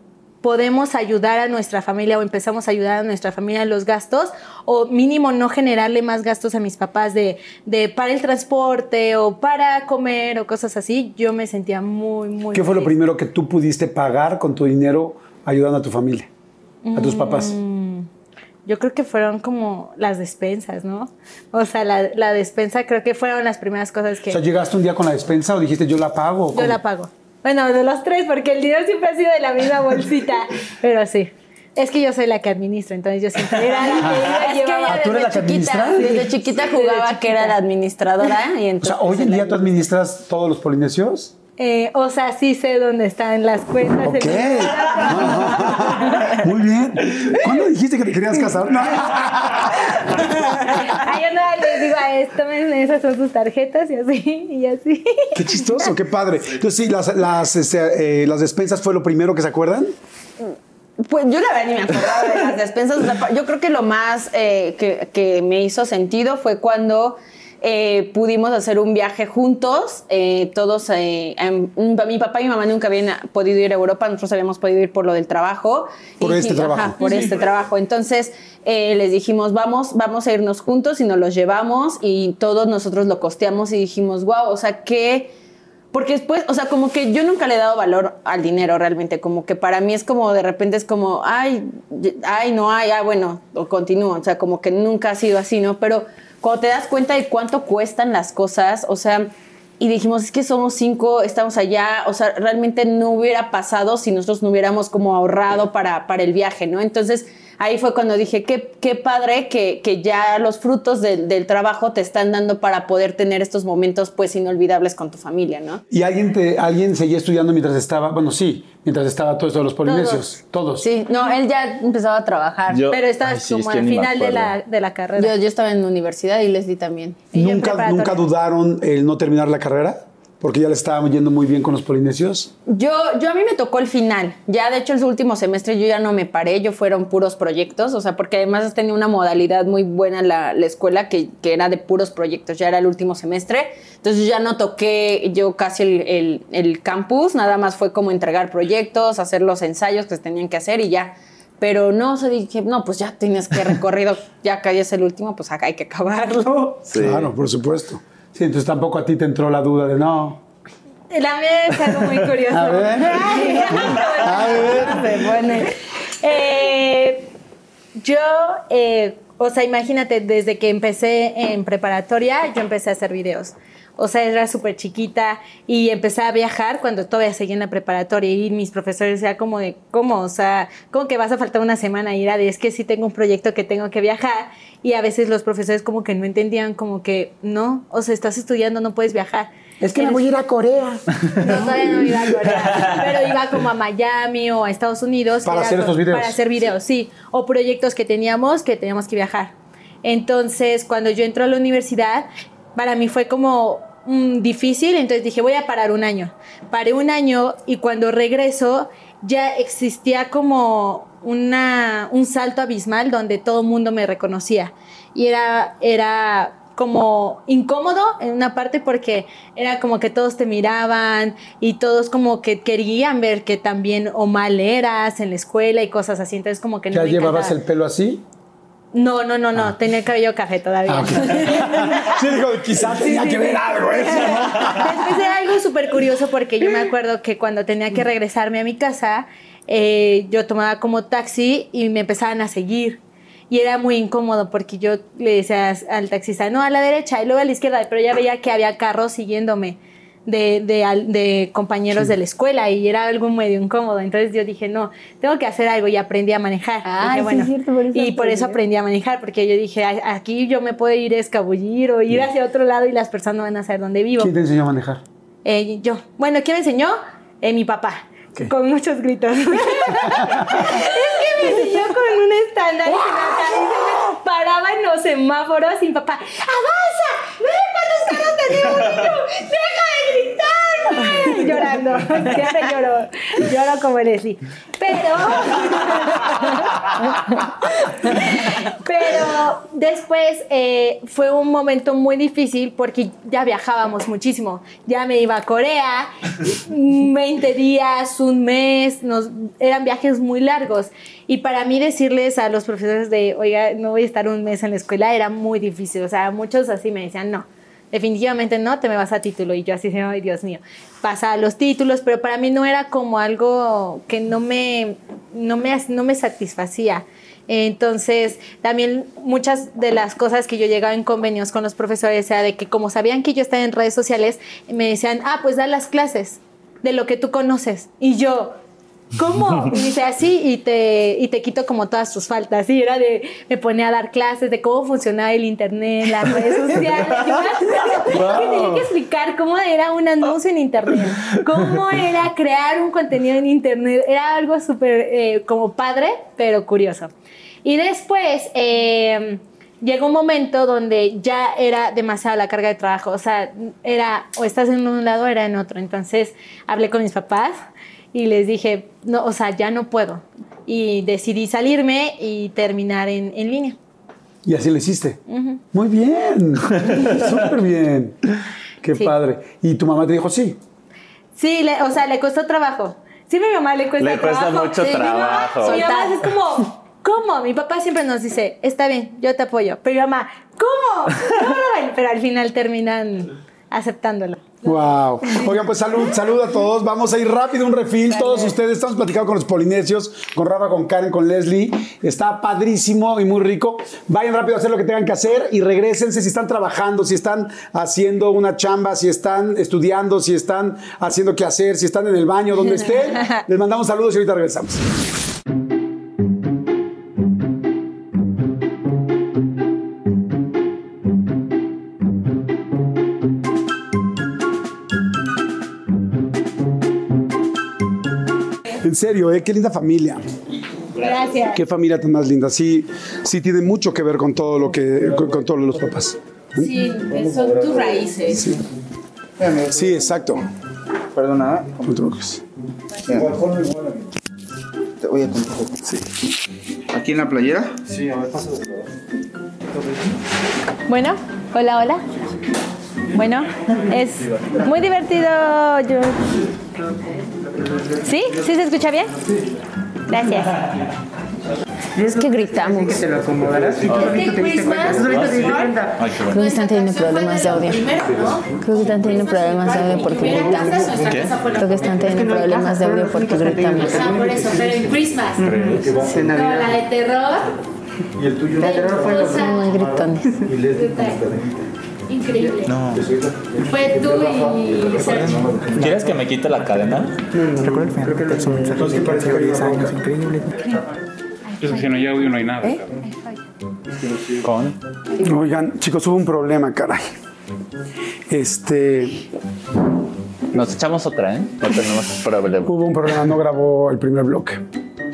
podemos ayudar a nuestra familia o empezamos a ayudar a nuestra familia en los gastos o mínimo no generarle más gastos a mis papás de, de para el transporte o para comer o cosas así, yo me sentía muy, muy... ¿Qué fue lo primero que tú pudiste pagar con tu dinero ayudando a tu familia, a tus papás? Mm, Yo creo que fueron como las despensas, ¿no? O sea, la, la despensa creo que fueron las primeras cosas que O sea, ¿llegaste un día con la despensa o dijiste yo la pago? yo la pago. Bueno, de los tres, porque el dinero siempre ha sido de la misma bolsita, [laughs] pero sí. Es que yo soy la que administra, entonces yo siempre era la que iba [laughs] y Es que llevaba- ella ¿tú eres la desde que chiquita, administra? desde chiquita Sí, jugaba desde que era la administradora y O entonces sea, hoy en día tú administras todos los polinesios. Eh, o sea, sí sé dónde están las cuentas. Ok. [laughs] Muy bien. ¿Cuándo dijiste que te querías casar? No. [laughs] Ay, yo nada les digo a esto, tomen, esas son sus tarjetas y así, y así. Qué chistoso, qué padre. Entonces, sí, las, las, este, eh, las despensas fue lo primero que se acuerdan. Pues yo la verdad ni me acordaba de las despensas. Yo creo que lo más eh, que, que me hizo sentido fue cuando eh, pudimos hacer un viaje juntos. eh, todos, eh, em, mi papá y mi mamá nunca habían podido ir a Europa, nosotros habíamos podido ir por lo del trabajo. Por Y este trabajo. por este trabajo. Entonces eh, les dijimos, vamos, vamos a irnos juntos y nos los llevamos y todos nosotros lo costeamos y dijimos, wow, o sea, qué... Porque después, o sea, como que yo nunca le he dado valor al dinero realmente, como que para mí es como de repente es como, ay, ay, no hay, ah, bueno, o continúo, o sea, como que nunca ha sido así, ¿no? Pero cuando te das cuenta de cuánto cuestan las cosas, o sea, y dijimos, es que somos cinco, estamos allá, o sea, realmente no hubiera pasado si nosotros no hubiéramos como ahorrado para, para el viaje, ¿no? Entonces, ahí fue cuando dije, qué, qué padre que, que ya los frutos del, del trabajo te están dando para poder tener estos momentos, pues, inolvidables con tu familia, ¿no? ¿Y alguien, te, alguien seguía estudiando mientras estaba? Bueno, sí, mientras estaba todo esto de los polinesios. Todos. Sí, no, él ya empezaba a trabajar. Yo- Pero Ay, sí, como es que al final de la, de la carrera. Yo, yo estaba en la universidad y Leslie también. Y ¿Nunca. ¿Nunca dudaron el no terminar la carrera? Porque ya le estaba yendo muy bien con los polinesios. Yo, yo a mí me tocó el final. Ya, de hecho, el último semestre yo ya no me paré, yo fueron puros proyectos, o sea, porque además tenía una modalidad muy buena la, la escuela que, que era de puros proyectos, ya era el último semestre. Entonces ya no toqué yo casi el, el- el campus, nada más fue como entregar proyectos, hacer los ensayos que se tenían que hacer y ya. Pero no, o sea, dije, no, pues ya tienes que [laughs] recorrido, ya que es el último, pues acá hay que acabarlo. Sí. Claro, por supuesto. Sí, entonces tampoco a ti te entró la duda de no. La mía es algo muy curioso. [laughs] A ver. Ay, [laughs] A ver. se pone. Eh, yo, eh, o sea, imagínate, desde que empecé en preparatoria, yo empecé a hacer videos. O sea, era súper chiquita y empecé a viajar cuando todavía seguía en la preparatoria y mis profesores era como de, ¿cómo? O sea, ¿cómo que vas a faltar una semana? Y era de, es que sí tengo un proyecto que tengo que viajar y a veces los profesores como que no entendían, como que, no, o sea, estás estudiando, no puedes viajar. Es que me voy a ir a Corea. [laughs] no, todavía no iba a Corea, pero iba como a Miami o a Estados Unidos. Para hacer estos videos. Para hacer videos, sí. O proyectos que teníamos que teníamos que viajar. Entonces, cuando yo entré a la universidad, para mí fue como mm, difícil, entonces dije, voy a parar un año. Paré un año y cuando regreso ya existía como una, un salto abismal donde todo el mundo me reconocía. Y era, era como incómodo en una parte porque era como que todos te miraban y todos como que querían ver que también o mal eras en la escuela y cosas así. Entonces como que ¿Ya llevabas encantaba. el pelo así? No, no, no, no. Tenía el cabello café todavía. Ah. [laughs] Sí, digo, quizás tenía que ver algo eso. Después era algo súper curioso porque yo me acuerdo que cuando tenía que regresarme a mi casa, eh, yo tomaba como taxi y me empezaban a seguir. Y era muy incómodo porque yo le decía al taxista, no, a la derecha y luego a la izquierda, pero ya veía que había carros siguiéndome de, de, al- de compañeros de la escuela y era algo medio incómodo. Entonces yo dije, no, tengo que hacer algo y aprendí a manejar. Ay, Dije, sí es cierto, por eso y por eso aprendí a manejar porque yo dije, "A- aquí yo me puedo ir a escabullir o ir hacia otro lado y las personas no van a saber dónde vivo. ¿Quién te enseñó a manejar? Eh, yo. Bueno, ¿quién me enseñó? Eh, mi papá. ¿Qué? Con muchos gritos. [laughs] es que me enseñó con un estándar y se me- y se me paraba en los semáforos y mi papá, ¡avanza! ¡Ve cuántos carros tenemos! Y yo, ¡deja de gritar! Llorando. Siempre lloro. Lloro como Leslie. Pero... Pero después eh, fue un momento muy difícil porque ya viajábamos muchísimo. Ya me iba a Corea, 20 días, un mes, eran viajes muy largos. Y para mí decirles a los profesores de, oiga, no voy a estar un mes en la escuela, era muy difícil. O sea, muchos así me decían, no, definitivamente no, te me vas a título. Y yo así, ay Dios mío, pasa los títulos, pero para mí no era como algo que no me, no me, no me satisfacía. Entonces, también muchas de las cosas que yo llegaba en convenios con los profesores era de que como sabían que yo estaba en redes sociales, me decían, ah, pues da las clases de lo que tú conoces. Y yo, ¿Cómo? [laughs] Y dice así y te, y te quito como todas tus faltas. Y era de, me ponía a dar clases de cómo funcionaba el internet, las redes [laughs] sociales. Yo tenía que explicar cómo era un anuncio en internet, cómo era crear un contenido en internet. Era algo súper eh, como padre, pero curioso. Y después eh, llegó un momento donde ya era demasiada la carga de trabajo. O sea, era o estás en un lado era en otro. Entonces hablé con mis papás y les dije, no, o sea, ya no puedo. Y decidí salirme y terminar en, en línea. Y así lo hiciste. Muy bien, [laughs] súper bien. Qué Sí. padre. ¿Y tu mamá te dijo sí? Sí, le- o sea, le costó trabajo. Sí, mi mamá le cuesta Le cuesta trabajo. mucho Sí, mi mamá- trabajo. Mi mamá es como, ¿cómo? Mi papá siempre nos dice, está bien, yo te apoyo. Pero mi mamá, ¿cómo? ¿Cómo? Pero al final terminan aceptándolo. Wow. Oigan, pues salud, salud a todos. Vamos a ir rápido, un refil. Todos ustedes estamos platicando con los polinesios, con Rafa, con Karen, con Leslie. Está padrísimo y muy rico. Vayan rápido a hacer lo que tengan que hacer y regresense si están trabajando, si están haciendo una chamba, si están estudiando, si están haciendo qué hacer, si están en el baño, donde estén. [laughs] Les mandamos saludos y ahorita regresamos. En serio, ¿eh? qué linda familia. Gracias. Qué familia tan más linda. Sí, sí tiene mucho que ver con todo lo que, con, con todos los papás. Sí, son tus raíces. Sí, sí exacto. Perdona, No te voy a contar. ¿Aquí en la playera? Bueno, hola, hola. Bueno, es muy divertido. Yo... ¿Sí? ¿Sí se escucha bien? Gracias. Es que gritamos. te lo acomodarás. Christmas Creo que están teniendo problemas de audio. Creo que están teniendo problemas de audio porque gritamos. Creo que están teniendo problemas de audio porque gritamos. Ah, por eso, pero en Christmas. No, la de terror. Y el tuyo. O sea, Son muy gritones. Increíble. Fue tú y Sergio. ¿Quieres que me quite la cadena? Recuerda el final. Creo que es un mensaje que lleva 10 años. Increíble. Es que si no hay audio no hay nada. Con. Oigan, chicos, hubo un problema, caray. Este, Nos echamos otra, ¿eh? No tenemos problema. hubo un problema, no grabó el primer bloque.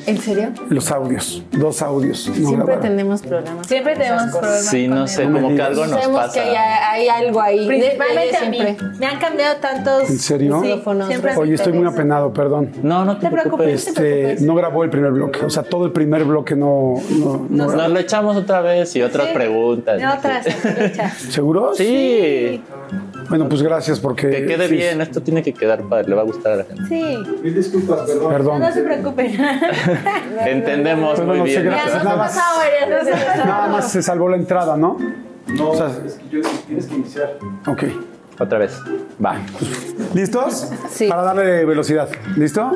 ¿En serio? Los audios, dos audios. No Siempre grabaron. tenemos problemas. Siempre tenemos problemas. Sí, no sé, como que algo nos Sabemos pasa. que hay, hay algo ahí. Principalmente a mí. Me han cambiado tantos. ¿En serio? Sí, Micrófonos. Oye, estoy muy apenado, perdón. No, no te, te preocupes. preocupes. Este, no grabó el primer bloque. O sea, todo el primer bloque no. no- no grabó. Nos lo echamos otra vez y otras Sí. preguntas. Otras fechas. ¿Seguros? Sí, Bueno, pues gracias porque. que quede sí, bien. Esto tiene que quedar padre. Le va a gustar a la gente. Sí. Perdón. No se preocupen. [laughs] Entendemos Pues muy bueno, bien. sí, gracias. Nada más-. Nada más se salvó la entrada, ¿no? No, o sea, Tienes que iniciar. ok. Otra vez. Va. ¿Listos? Sí. Para darle velocidad. ¿Listo?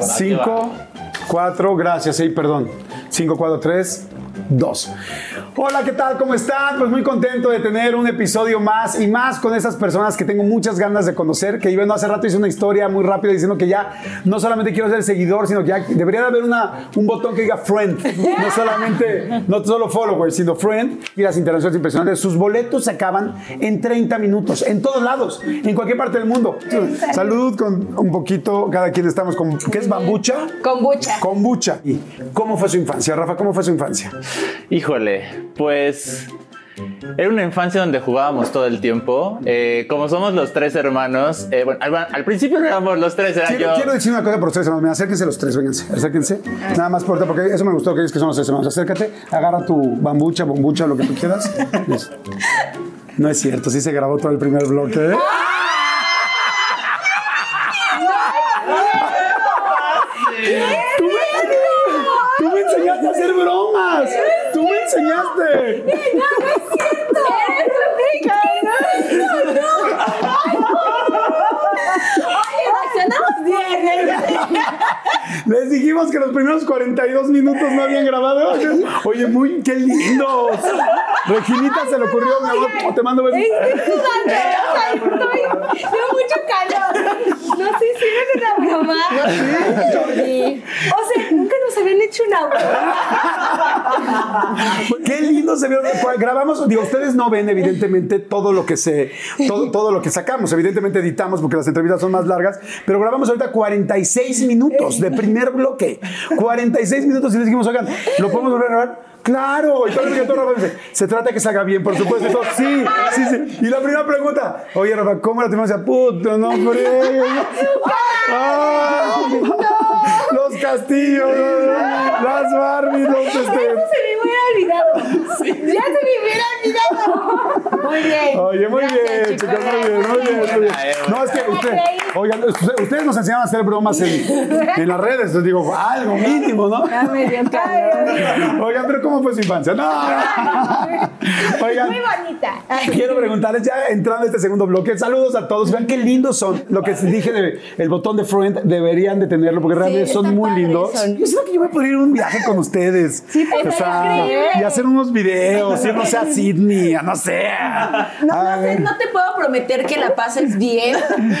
Cinco, cuatro, gracias, sí, perdón. Cinco, cuatro, tres, dos. Hola, ¿qué tal? ¿Cómo están? Pues muy contento de tener un episodio más y más con esas personas que tengo muchas ganas de conocer. Que bueno, hace rato hice una historia muy rápida diciendo que ya no solamente quiero ser seguidor, sino que ya debería de haber una, un botón que diga friend. No solamente, no solo follower, sino friend. Y las interacciones impresionantes. Sus boletos se acaban en 30 minutos, en todos lados, en cualquier parte del mundo. Salud con un poquito, cada quien estamos con, ¿qué es bambucha? Kombucha. Kombucha. ¿Y cómo fue su infancia, Rafa? ¿Cómo fue su infancia? Híjole, pues Era una infancia donde jugábamos todo el tiempo. Eh, como somos los tres hermanos, eh, bueno, al, al principio no éramos los tres, era Quiero, yo. quiero decir una cosa por ustedes, hermanos. Mira, acérquense los tres, vénganse, acérquense. Nada más por porque eso me gustó que dices que son los tres hermanos. Acércate, agarra tu bambucha, bombucha, lo que tú quieras. [laughs] No es cierto, sí se grabó todo el primer bloque. ¿eh? Tú me, tú me enseñaste a hacer bromas. Tú me enseñaste. Reaccionamos bien. Les dijimos que los primeros 42 minutos no habían grabado. Oye, muy, qué lindos. Reginita se le ocurrió, mi amor, te mando besos. Estoy sudando, o sea, estoy, tengo mucho calor. No sé si es una broma. O sea, habían hecho una broma. [laughs] Qué lindo se vio. Grabamos, digo, ustedes no ven evidentemente todo lo que se, todo, todo lo que sacamos. Evidentemente editamos porque las entrevistas son más largas, pero grabamos ahorita 46 minutos de primer bloque. 46 minutos y les dijimos, oigan, ¿lo podemos volver a grabar? Claro, y todo el todo dice, se trata de que salga bien, por supuesto. Y todo, sí, sí, sí. Y la primera pregunta, oye, Rafa, ¿cómo la tenemos? Puto, no, friegues. Ah, [laughs] Los castillos, las Barbie, los [laughs] este. Eso se me hubiera olvidado. Ya se me hubiera olvidado. Muy bien. Oye, muy bien, chicos, muy bien, muy bien, muy bien. No, es que usted, oigan, ustedes- nos enseñan a hacer bromas en, en las redes, les digo, algo mínimo, ¿no? [laughs] Oigan, pero ¿cómo fue su infancia? No. Oigan, Muy bonita. quiero preguntarles, ya entrando a este segundo bloque, saludos a todos, vean qué lindos son. Lo que dije de el botón de friend, deberían de tenerlo porque realmente Sí, son muy padre, lindos. son. Yo siento que yo voy a poder ir a un viaje con ustedes. o sea, y hacer unos videos, irnos a Sydney, a no sé. No, A no, sé, no te puedo prometer que la pases bien,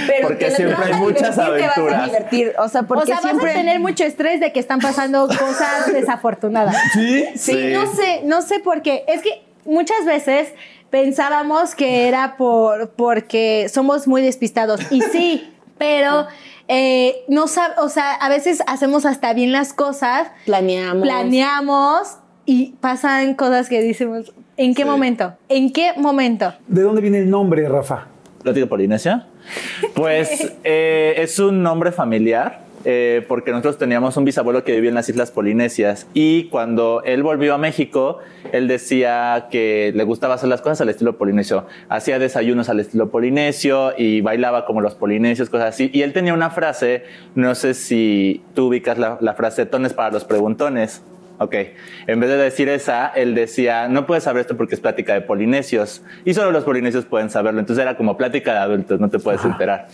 pero Porque que siempre te vas hay a muchas divertir, Te vas a aventuras. divertir, o sea, porque o sea, siempre vas a tener mucho estrés de que están pasando [laughs] cosas desafortunadas. ¿Sí? Sí, Sí. no sé, no sé por qué. Es que muchas veces pensábamos que era por porque somos muy despistados. Y sí, pero eh, no sab- o sea, a veces hacemos hasta bien las cosas, planeamos. planeamos y pasan cosas que decimos, ¿en qué Sí. momento? ¿En qué momento? ¿De dónde viene el nombre, Rafa? ¿Plática Polinesia? Pues [laughs] eh, es un nombre familiar. Eh, porque nosotros teníamos un bisabuelo que vivía en las Islas Polinesias y cuando él volvió a México, él decía que le gustaba hacer las cosas al estilo polinesio. Hacía desayunos al estilo polinesio y bailaba como los polinesios, cosas así. Y él tenía una frase, no sé si tú ubicas la, la frase tones para los preguntones. Ok, en vez de decir esa, él decía, no puedes saber esto porque es plática de polinesios y solo los polinesios pueden saberlo. Entonces era como plática de adultos, no te puedes enterar.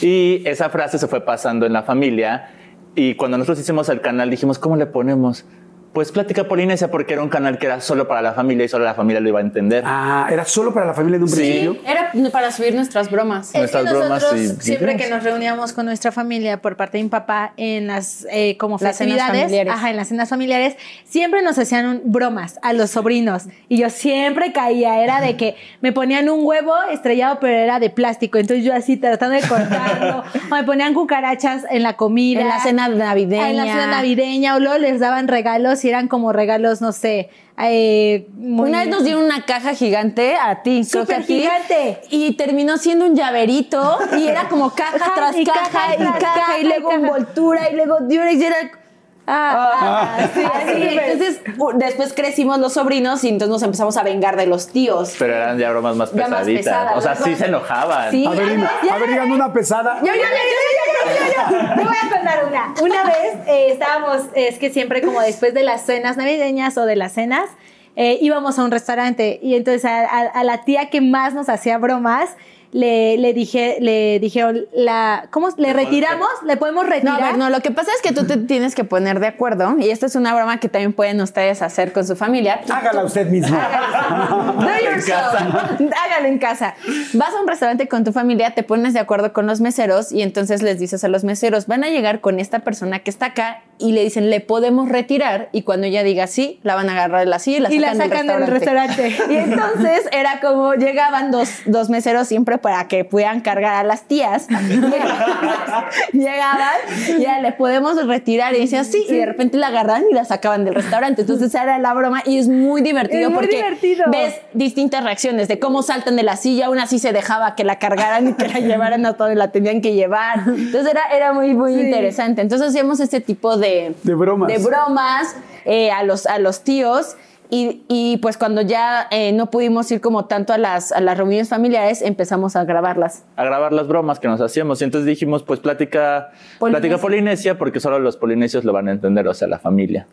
Y esa frase se fue pasando en la familia y cuando nosotros hicimos el canal dijimos, ¿cómo le ponemos? Pues plática polinesia porque era un canal que era solo para la familia y solo la familia lo iba a entender. Ah, era solo para la familia en un Sí. principio. Era para subir nuestras bromas. Nuestras que bromas nosotros y siempre que nos reuníamos con nuestra familia por parte de mi papá en las eh, como Las cenas festividades, familiares. ajá, en las cenas familiares, siempre nos hacían un- bromas a los sobrinos y yo siempre caía, era de que me ponían un huevo estrellado pero era de plástico, entonces yo así tratando de cortarlo, [laughs] o me ponían cucarachas en la comida, En la cena navideña. en la cena navideña o luego les daban regalos y eran como regalos, no sé, eh, muy- Una vez nos dieron una caja gigante a ti, creo que a ti, Supergigante. Y terminó siendo un llaverito y era como caja tras y caja, caja y caja, caja, y luego y envoltura y luego Durex y era Ah, ah, sí, así. así, Entonces u- después crecimos los sobrinos y entonces nos empezamos a vengar de los tíos. Pero eran ya bromas más pesaditas. pesadas, o sea, sí se enojaban. Sí. A ver, dime, a ver, díganme una pesada. Yo, yo, yo, yo, yo, yo, yo. Te voy a contar una. Una vez eh, estábamos, es que siempre como después de las cenas navideñas o de las cenas, eh, íbamos a un restaurante y entonces a, a- a la tía que más nos hacía bromas, le, le dije, le dijeron, la, ¿cómo? ¿Le retiramos? ¿Le podemos No, retirar? a ver, no, lo que pasa es que tú te tienes que poner de acuerdo y esta es una broma que también pueden ustedes hacer con su familia. Hágala usted mismo. Do [laughs] yourself. Hágalo en casa. Vas a un restaurante con tu familia, te pones de acuerdo con los meseros y entonces les dices a los meseros, van a llegar con esta persona que está acá y le dicen, le podemos retirar y cuando ella diga sí, la van a agarrar de la silla y la Y sacan, la sacan del restaurante. [laughs] Y entonces era como llegaban dos, dos meseros siempre Para que puedan cargar a las tías. [laughs] Llegaban y ya le podemos retirar y decían sí, y de repente la agarran y la sacaban del restaurante. Entonces era la broma y es muy divertido Es muy porque divertido. ves distintas reacciones de cómo saltan de la silla, una sí se dejaba que la cargaran y que la [laughs] llevaran a donde la tenían que llevar. Entonces era, era muy, muy interesante. Entonces hacíamos este tipo de, De bromas. de bromas eh, a, los, a los tíos. Y, y, pues cuando ya eh, no pudimos ir como tanto a las, a las reuniones familiares, empezamos a grabarlas. a grabar las bromas que nos hacíamos. Y entonces dijimos, pues plática Polinesia. plática polinesia, porque solo los polinesios lo van a entender, o sea, la familia.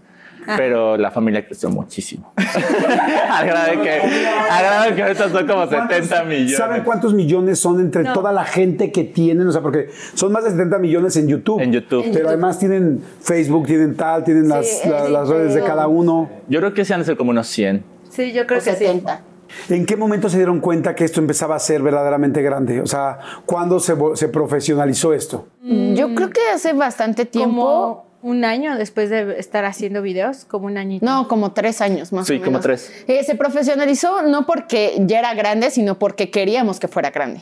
Pero la familia creció muchísimo. [laughs] al grado de que, al grado de que ahorita son como 70 millones. ¿Saben cuántos millones son entre toda la gente que tienen? O sea, porque son más de 70 millones en YouTube. En YouTube. Pero además tienen Facebook, tienen tal, tienen las, la- sí, las redes de cada uno. Yo creo que se han de ser como unos 100. Sí, yo creo que sí. 70. ¿En qué momento se dieron cuenta que esto empezaba a ser verdaderamente grande? O sea, ¿cuándo se, profesionalizó esto? Yo creo que hace bastante tiempo. Como un año después de estar haciendo videos, como un añito. No, como tres años más Sí, o menos. como tres. Eh, se profesionalizó no porque ya era grande, sino porque queríamos que fuera grande.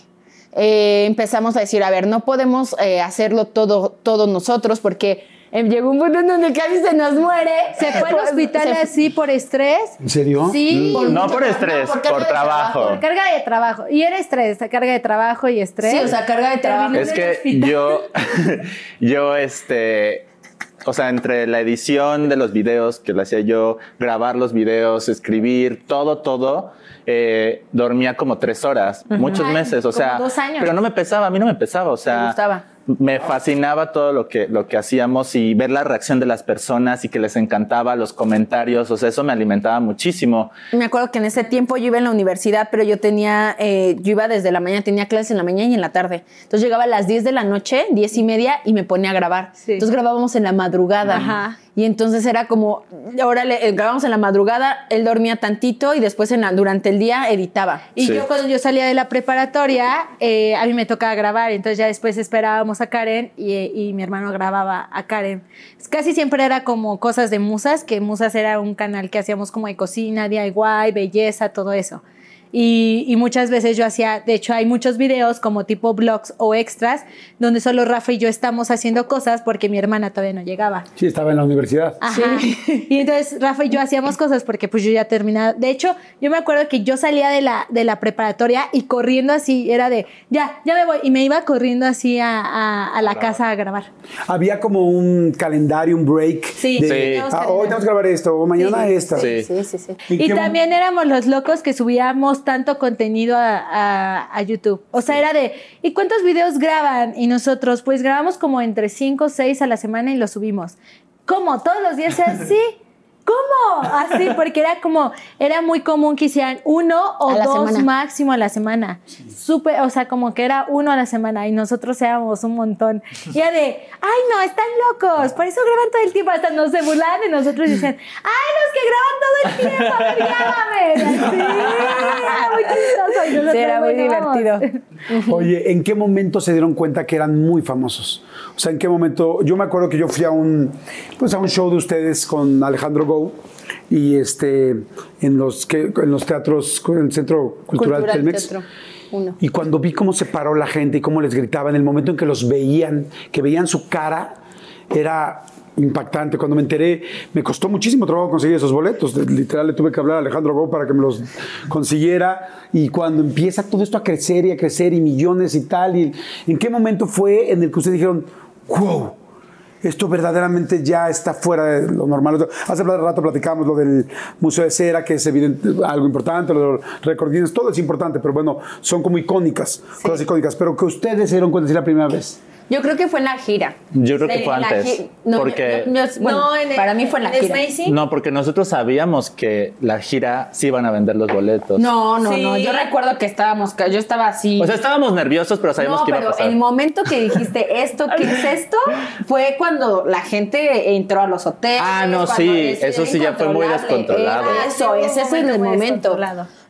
Eh, empezamos a decir, a ver, no podemos eh, hacerlo todo, todos nosotros porque llegó un punto en donde casi se nos muere. Se fue al [laughs] hospital se- así por estrés. ¿En serio? Sí. no por estrés, por de trabajo. Por carga de trabajo. Y era estrés, carga de trabajo y estrés. Sí, o sea, carga de trabajo. Es que yo, [laughs] yo, este, o sea, entre la edición de los videos que lo hacía yo, grabar los videos, escribir, todo, todo, eh, dormía como tres horas, muchos Ay, meses, o como sea, dos años. pero no me pesaba, a mí no me pesaba, o sea, Me gustaba. Me fascinaba todo lo que, lo que hacíamos y ver la reacción de las personas y que les encantaba los comentarios, o sea, eso me alimentaba muchísimo. Me acuerdo que en ese tiempo yo iba en la universidad, pero yo tenía, eh, yo iba desde la mañana, tenía clases en la mañana y en la tarde. Entonces llegaba a las 10 de la noche, 10 y media, y me ponía a grabar. Sí. Entonces grabábamos en la madrugada. Ajá. Y entonces era como, ahora le, eh, grabábamos en la madrugada, él dormía tantito y después en la- durante el día editaba. Y Sí. yo cuando yo salía de la preparatoria, eh, a mí me tocaba grabar, entonces ya después esperábamos a Karen y, y mi hermano grababa a Karen. Casi siempre era como cosas de Musas, que Musas era un canal que hacíamos como de cocina, DIY, belleza, todo eso. Y, y muchas veces yo hacía, de hecho hay muchos videos como tipo blogs o extras, donde solo Rafa y yo estamos haciendo cosas porque mi hermana todavía no llegaba. Sí, estaba en la universidad. Ajá. Y entonces Rafa y yo hacíamos cosas porque pues yo ya terminaba. De hecho, yo me acuerdo que yo salía de la, de la preparatoria y corriendo así, era de, ya, ya me voy. Y me iba corriendo así a, a- a la casa a grabar. Había como un calendario, un break. Sí, de, sí. ah, hoy tenemos que grabar esto, o mañana esta. Sí. Sí, sí, sí. ¿En Y qué también éramos los locos que subíamos tanto contenido a, a- a YouTube. O sea, era de, ¿y cuántos videos graban? Y nosotros, pues grabamos como entre 5 o 6 a la semana y los subimos. ¿Cómo? ¿Todos los días [laughs] así? ¿Cómo? Así, porque era como, era muy común que hicieran uno o dos semana. máximo a la semana. Súper, o sea, como que era uno a la semana y nosotros éramos un montón. Y era de, ay, no, están locos, por eso graban todo el tiempo. Hasta nos se burlaban de nosotros y decían, ay, los que graban todo el tiempo, grábame. Así, era muy chistoso. Sí, era muy divertido. [laughs] Oye, ¿en qué momento se dieron cuenta que eran muy famosos? O sea, ¿en qué momento? Yo me acuerdo que yo fui a un, pues a un show de ustedes con Alejandro Go y este en los que en los teatros, en el Centro Cultural, Cultural Telmex. Teatro Uno. Y cuando vi cómo se paró la gente y cómo les gritaban, el momento en que los veían, que veían su cara, era impactante. Cuando me enteré, me costó muchísimo trabajo conseguir esos boletos. Literal, le tuve que hablar a Alejandro Go para que me los consiguiera. Y cuando empieza todo esto a crecer y a crecer y millones y tal, y ¿en qué momento fue en el que ustedes dijeron, wow? Esto verdaderamente ya está fuera de lo normal. Hace rato platicamos lo del Museo de Cera, que es evidente, algo importante, los recordines, todo es importante, pero bueno, son como icónicas, cosas icónicas. Pero que ustedes se dieron cuenta si la primera vez. Yo creo que fue en la gira. Yo creo que fue antes, No, porque- yo- yo- bueno, No, en el- para mí fue en la en gira. Smacy. No, porque nosotros sabíamos que la gira sí iban a vender los boletos. No, no, Sí. no. Yo recuerdo que estábamos, yo estaba así. O sea, estábamos nerviosos, pero sabíamos no, que iba pero a pasar. el momento que dijiste esto, ¿qué es esto? Fue cuando la gente entró a los hoteles. Ah, no, sí, es eso sí ya fue muy descontrolado. Era Eso, ese es el momento.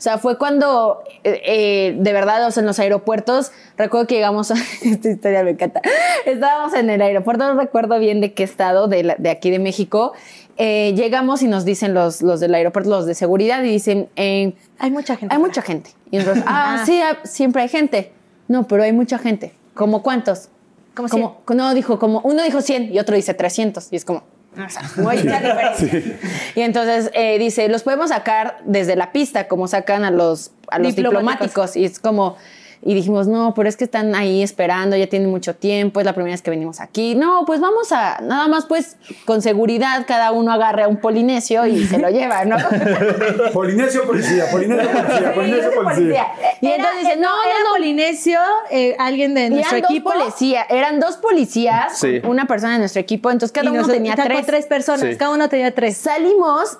O sea, fue cuando, eh, eh, de verdad, o sea, en los aeropuertos, recuerdo que llegamos a, [laughs] esta historia me encanta, estábamos en el aeropuerto, no recuerdo bien de qué estado, de, la- de aquí de México, eh, llegamos y nos dicen los, los del aeropuerto, los de seguridad, y dicen, Hay mucha gente. hay mucha gente. Y nosotros, [laughs] ah, Ah. sí, ah, siempre hay gente. No, pero hay mucha gente. ¿Como cuántos? Como como, no, dijo como, uno dijo 100 y otro dice 300. Y es como, o sea, no hay mucha diferencia. Y entonces eh, dice, los podemos sacar desde la pista, como sacan a los, a los Diplomáticos. diplomáticos. Y es como, y dijimos, no, pero es que están ahí esperando, ya tienen mucho tiempo, es la primera vez que venimos aquí. No, pues vamos a, nada más pues con seguridad cada uno agarre a un polinesio y se lo lleva, ¿no? [laughs] Polinesio policía, Polinesio policía, Polinesio policía. Y entonces dice, no, era no, no, Polinesio, eh, alguien de Y nuestro eran equipo. Dos policía, eran dos policías, Sí. una persona de nuestro equipo, entonces cada y uno tenía tres. tres personas, Sí. cada uno tenía tres. Salimos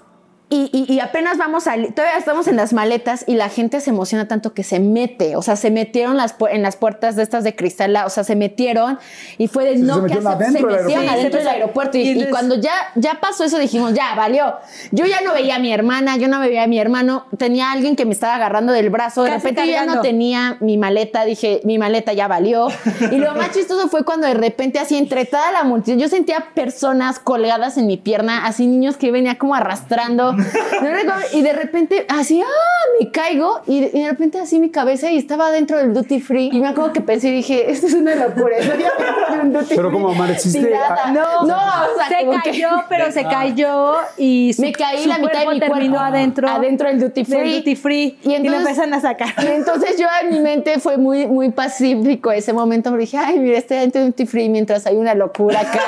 y, y- y apenas vamos a todavía estamos en las maletas y la gente se emociona tanto que se mete, o sea, se metieron las, en las puertas de estas de cristal, o sea, se metieron y fue de Se- no se que adentro se del metieron aeropuerto. adentro del aeropuerto y, Y y entonces- cuando ya ya pasó eso dijimos, ya valió. Yo ya no veía a mi hermana, yo no veía a mi hermano, tenía alguien que me estaba agarrando del brazo, de Casi repente yo ya no tenía mi maleta, dije, mi maleta ya valió. Y lo más [laughs] chistoso fue cuando de repente así entre toda la multitud, yo sentía personas colgadas en mi pierna, así niños que venía como arrastrando. No recuerdo, y de repente así, ah, me caigo y de, y de repente así mi cabeza y estaba dentro del duty free. Y me acuerdo que pensé y dije, esto es una locura. Estoy de un duty Pero free como amaneciste, tirada. ah, no, no, o sea, se como que- cayó, pero se cayó y su, me caí su la mitad de cuerpo mi terminó cuerpo adentro, adentro del duty free del duty free y entonces lo empiezan a sacar. y entonces yo en mi mente fue muy muy pacífico ese momento me dije ay mira estoy dentro del duty free mientras hay una locura acá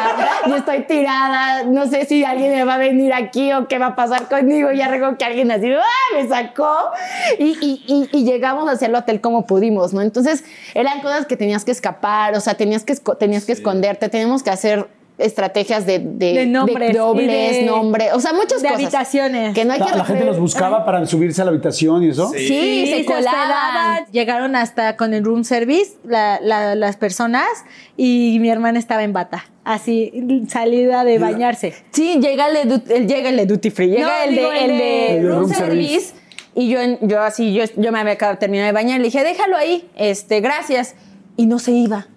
yo estoy tirada no sé si alguien me va a venir aquí o qué va a pasar conmigo y ya recuerdo que alguien así ¡ah! me sacó. Y, y- y- y llegamos hacia el hotel como pudimos no entonces eran cosas que tenías que escapar o sea tenías que tenías que esconderte teníamos que hacer estrategias de, de, De nombres y dobles, de- nombre, o sea, muchas de cosas. habitaciones. Que no hay La, que la gente los buscaba para subirse a la habitación y eso. Sí, Sí, se se colaban. llegaron hasta con el room service la- la- las personas y mi hermana estaba en bata, así salida de bañarse. Sí, llega el, de, el- llega el de duty free, llega No, el, digo, de, el el de de room room service. service. Y yo, yo así, yo, yo me había terminado de bañar, le dije, déjalo ahí, este, gracias. Y no se iba.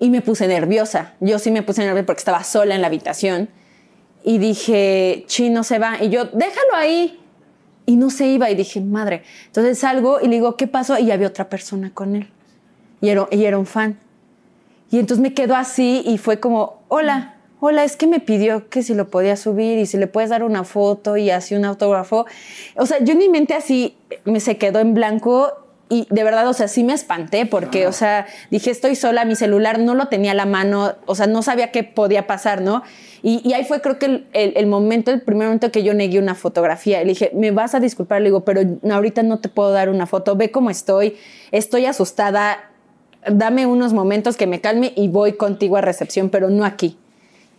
Y me puse nerviosa. Yo sí me puse nerviosa porque estaba sola en la habitación. Y dije, chi, no se va. Y yo, déjalo ahí. Y no se iba. Y dije, madre. Entonces salgo y le digo, ¿qué pasó? Y había otra persona con él. Y era, y era un fan. Y entonces me quedó así y fue como, hola, hola, es que me pidió que si lo podía subir y si le puedes dar una foto y así un autógrafo. O sea, yo en mi mente así me se quedó en blanco y de verdad, o sea, sí me espanté porque, o sea, dije, estoy sola, mi celular no lo tenía a la mano, o sea, no sabía qué podía pasar, ¿no? Y, y ahí fue creo que el, el- el momento, el primer momento que yo negué una fotografía. Le dije, me vas a disculpar, le digo, pero ahorita no te puedo dar una foto, ve cómo estoy, estoy asustada, dame unos momentos que me calme y voy contigo a recepción, pero no aquí.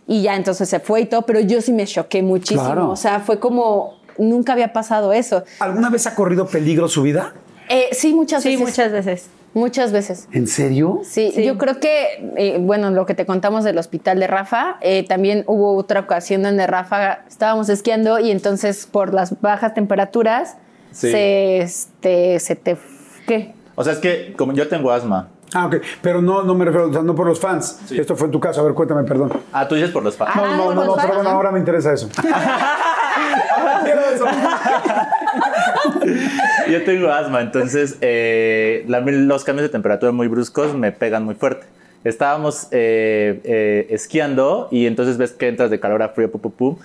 Y ya entonces se fue y todo, pero yo sí me choqué muchísimo. Claro. O sea, fue como, nunca había pasado eso. ¿Alguna vez ha corrido peligro su vida? Eh, sí, muchas Sí, veces. muchas veces. Muchas veces. ¿En serio? Sí, Sí. yo creo que, eh, bueno, lo que te contamos del hospital de Rafa, eh, también hubo otra ocasión donde Rafa estábamos esquiando y entonces por las bajas temperaturas Sí. se, este, se te, ¿qué? O sea, es que como yo tengo asma. Ah, ok. Pero no, no me refiero, o sea, no por los fans. Esto fue en tu caso. A ver, cuéntame, perdón. Ah, tú dices por los fans. Ah, No, no, no, no, pero bueno, ahora me interesa eso. Ahora quiero eso. Yo tengo asma, entonces eh, la- los cambios de temperatura muy bruscos me pegan muy fuerte. Estábamos eh, eh, esquiando y entonces ves que entras de calor a frío, pum, pum, pum.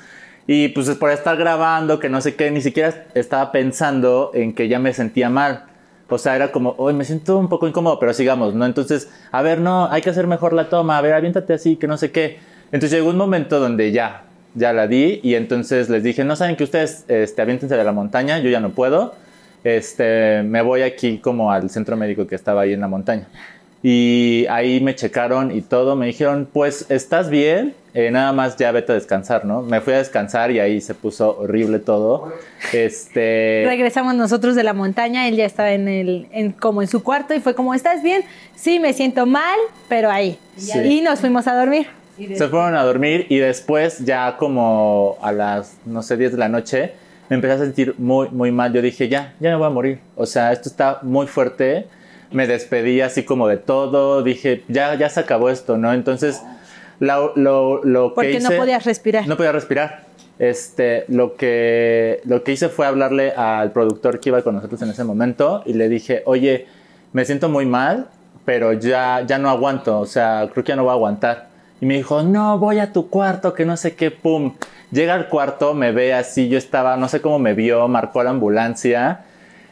Y pues por estar grabando, que no sé qué, ni siquiera estaba pensando en que ya me sentía mal. O sea, era como, hoy me siento un poco incómodo, pero sigamos, ¿no? Entonces, a ver, no, hay que hacer mejor la toma, a ver, aviéntate así, que no sé qué. Entonces llegó un momento donde ya, ya la di y entonces les dije, no saben que ustedes este, aviéntense de la montaña, yo ya no puedo. Este, me voy aquí como al centro médico que estaba ahí en la montaña. Y ahí me checaron y todo, me dijeron, pues estás bien, eh, nada más ya vete a descansar, ¿no? Me fui a descansar y ahí se puso horrible todo. Este... Regresamos nosotros de la montaña, él ya estaba en el, en, como en su cuarto y fue como, ¿estás bien? Sí, me siento mal, pero ahí. Sí. Y nos fuimos a dormir. Se fueron a dormir y después ya como a las, no sé, 10 de la noche, me empecé a sentir muy, muy mal. Yo dije, ya, ya me voy a morir. O sea, esto está muy fuerte. Me despedí así como de todo. Dije, ya, ya se acabó esto, ¿no? Entonces, lo, lo, lo que Porque no podías respirar. No podía respirar. Este, lo que, lo que hice fue hablarle al productor que iba con nosotros en ese momento y le dije, oye, me siento muy mal, pero ya, ya no aguanto, o sea, creo que ya no voy a aguantar. Y me dijo, no, voy a tu cuarto, que no sé qué, pum. Llega al cuarto, me ve así, yo estaba, no sé cómo me vio, marcó la ambulancia.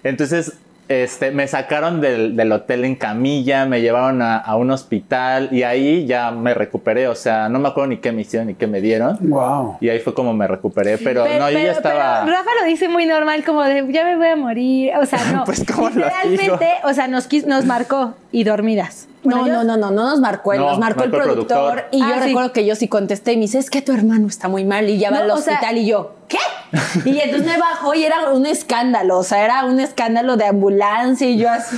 Entonces, este, me sacaron del, del hotel en camilla, me llevaron a, a un hospital y ahí ya me recuperé, o sea, no me acuerdo ni qué me hicieron ni qué me dieron. Wow. Y ahí fue como me recuperé, pero, no, yo ya estaba... pero Rafa lo dice muy normal, como de ya me voy a morir. O sea, [laughs] no. Pues, ¿cómo lo Literalmente, o sea, nos, quis- nos marcó y dormidas. No, yo- no, no, no, no nos marcó él, No, nos marcó el marcó el productor. productor. Y Ah, yo sí. recuerdo que yo sí contesté y me dice, es que tu hermano está muy mal y ya va No, al o sea- hospital y yo, ¿qué? [laughs] Y entonces me bajó y era un escándalo, o sea, era un escándalo de ambulancia y yo así,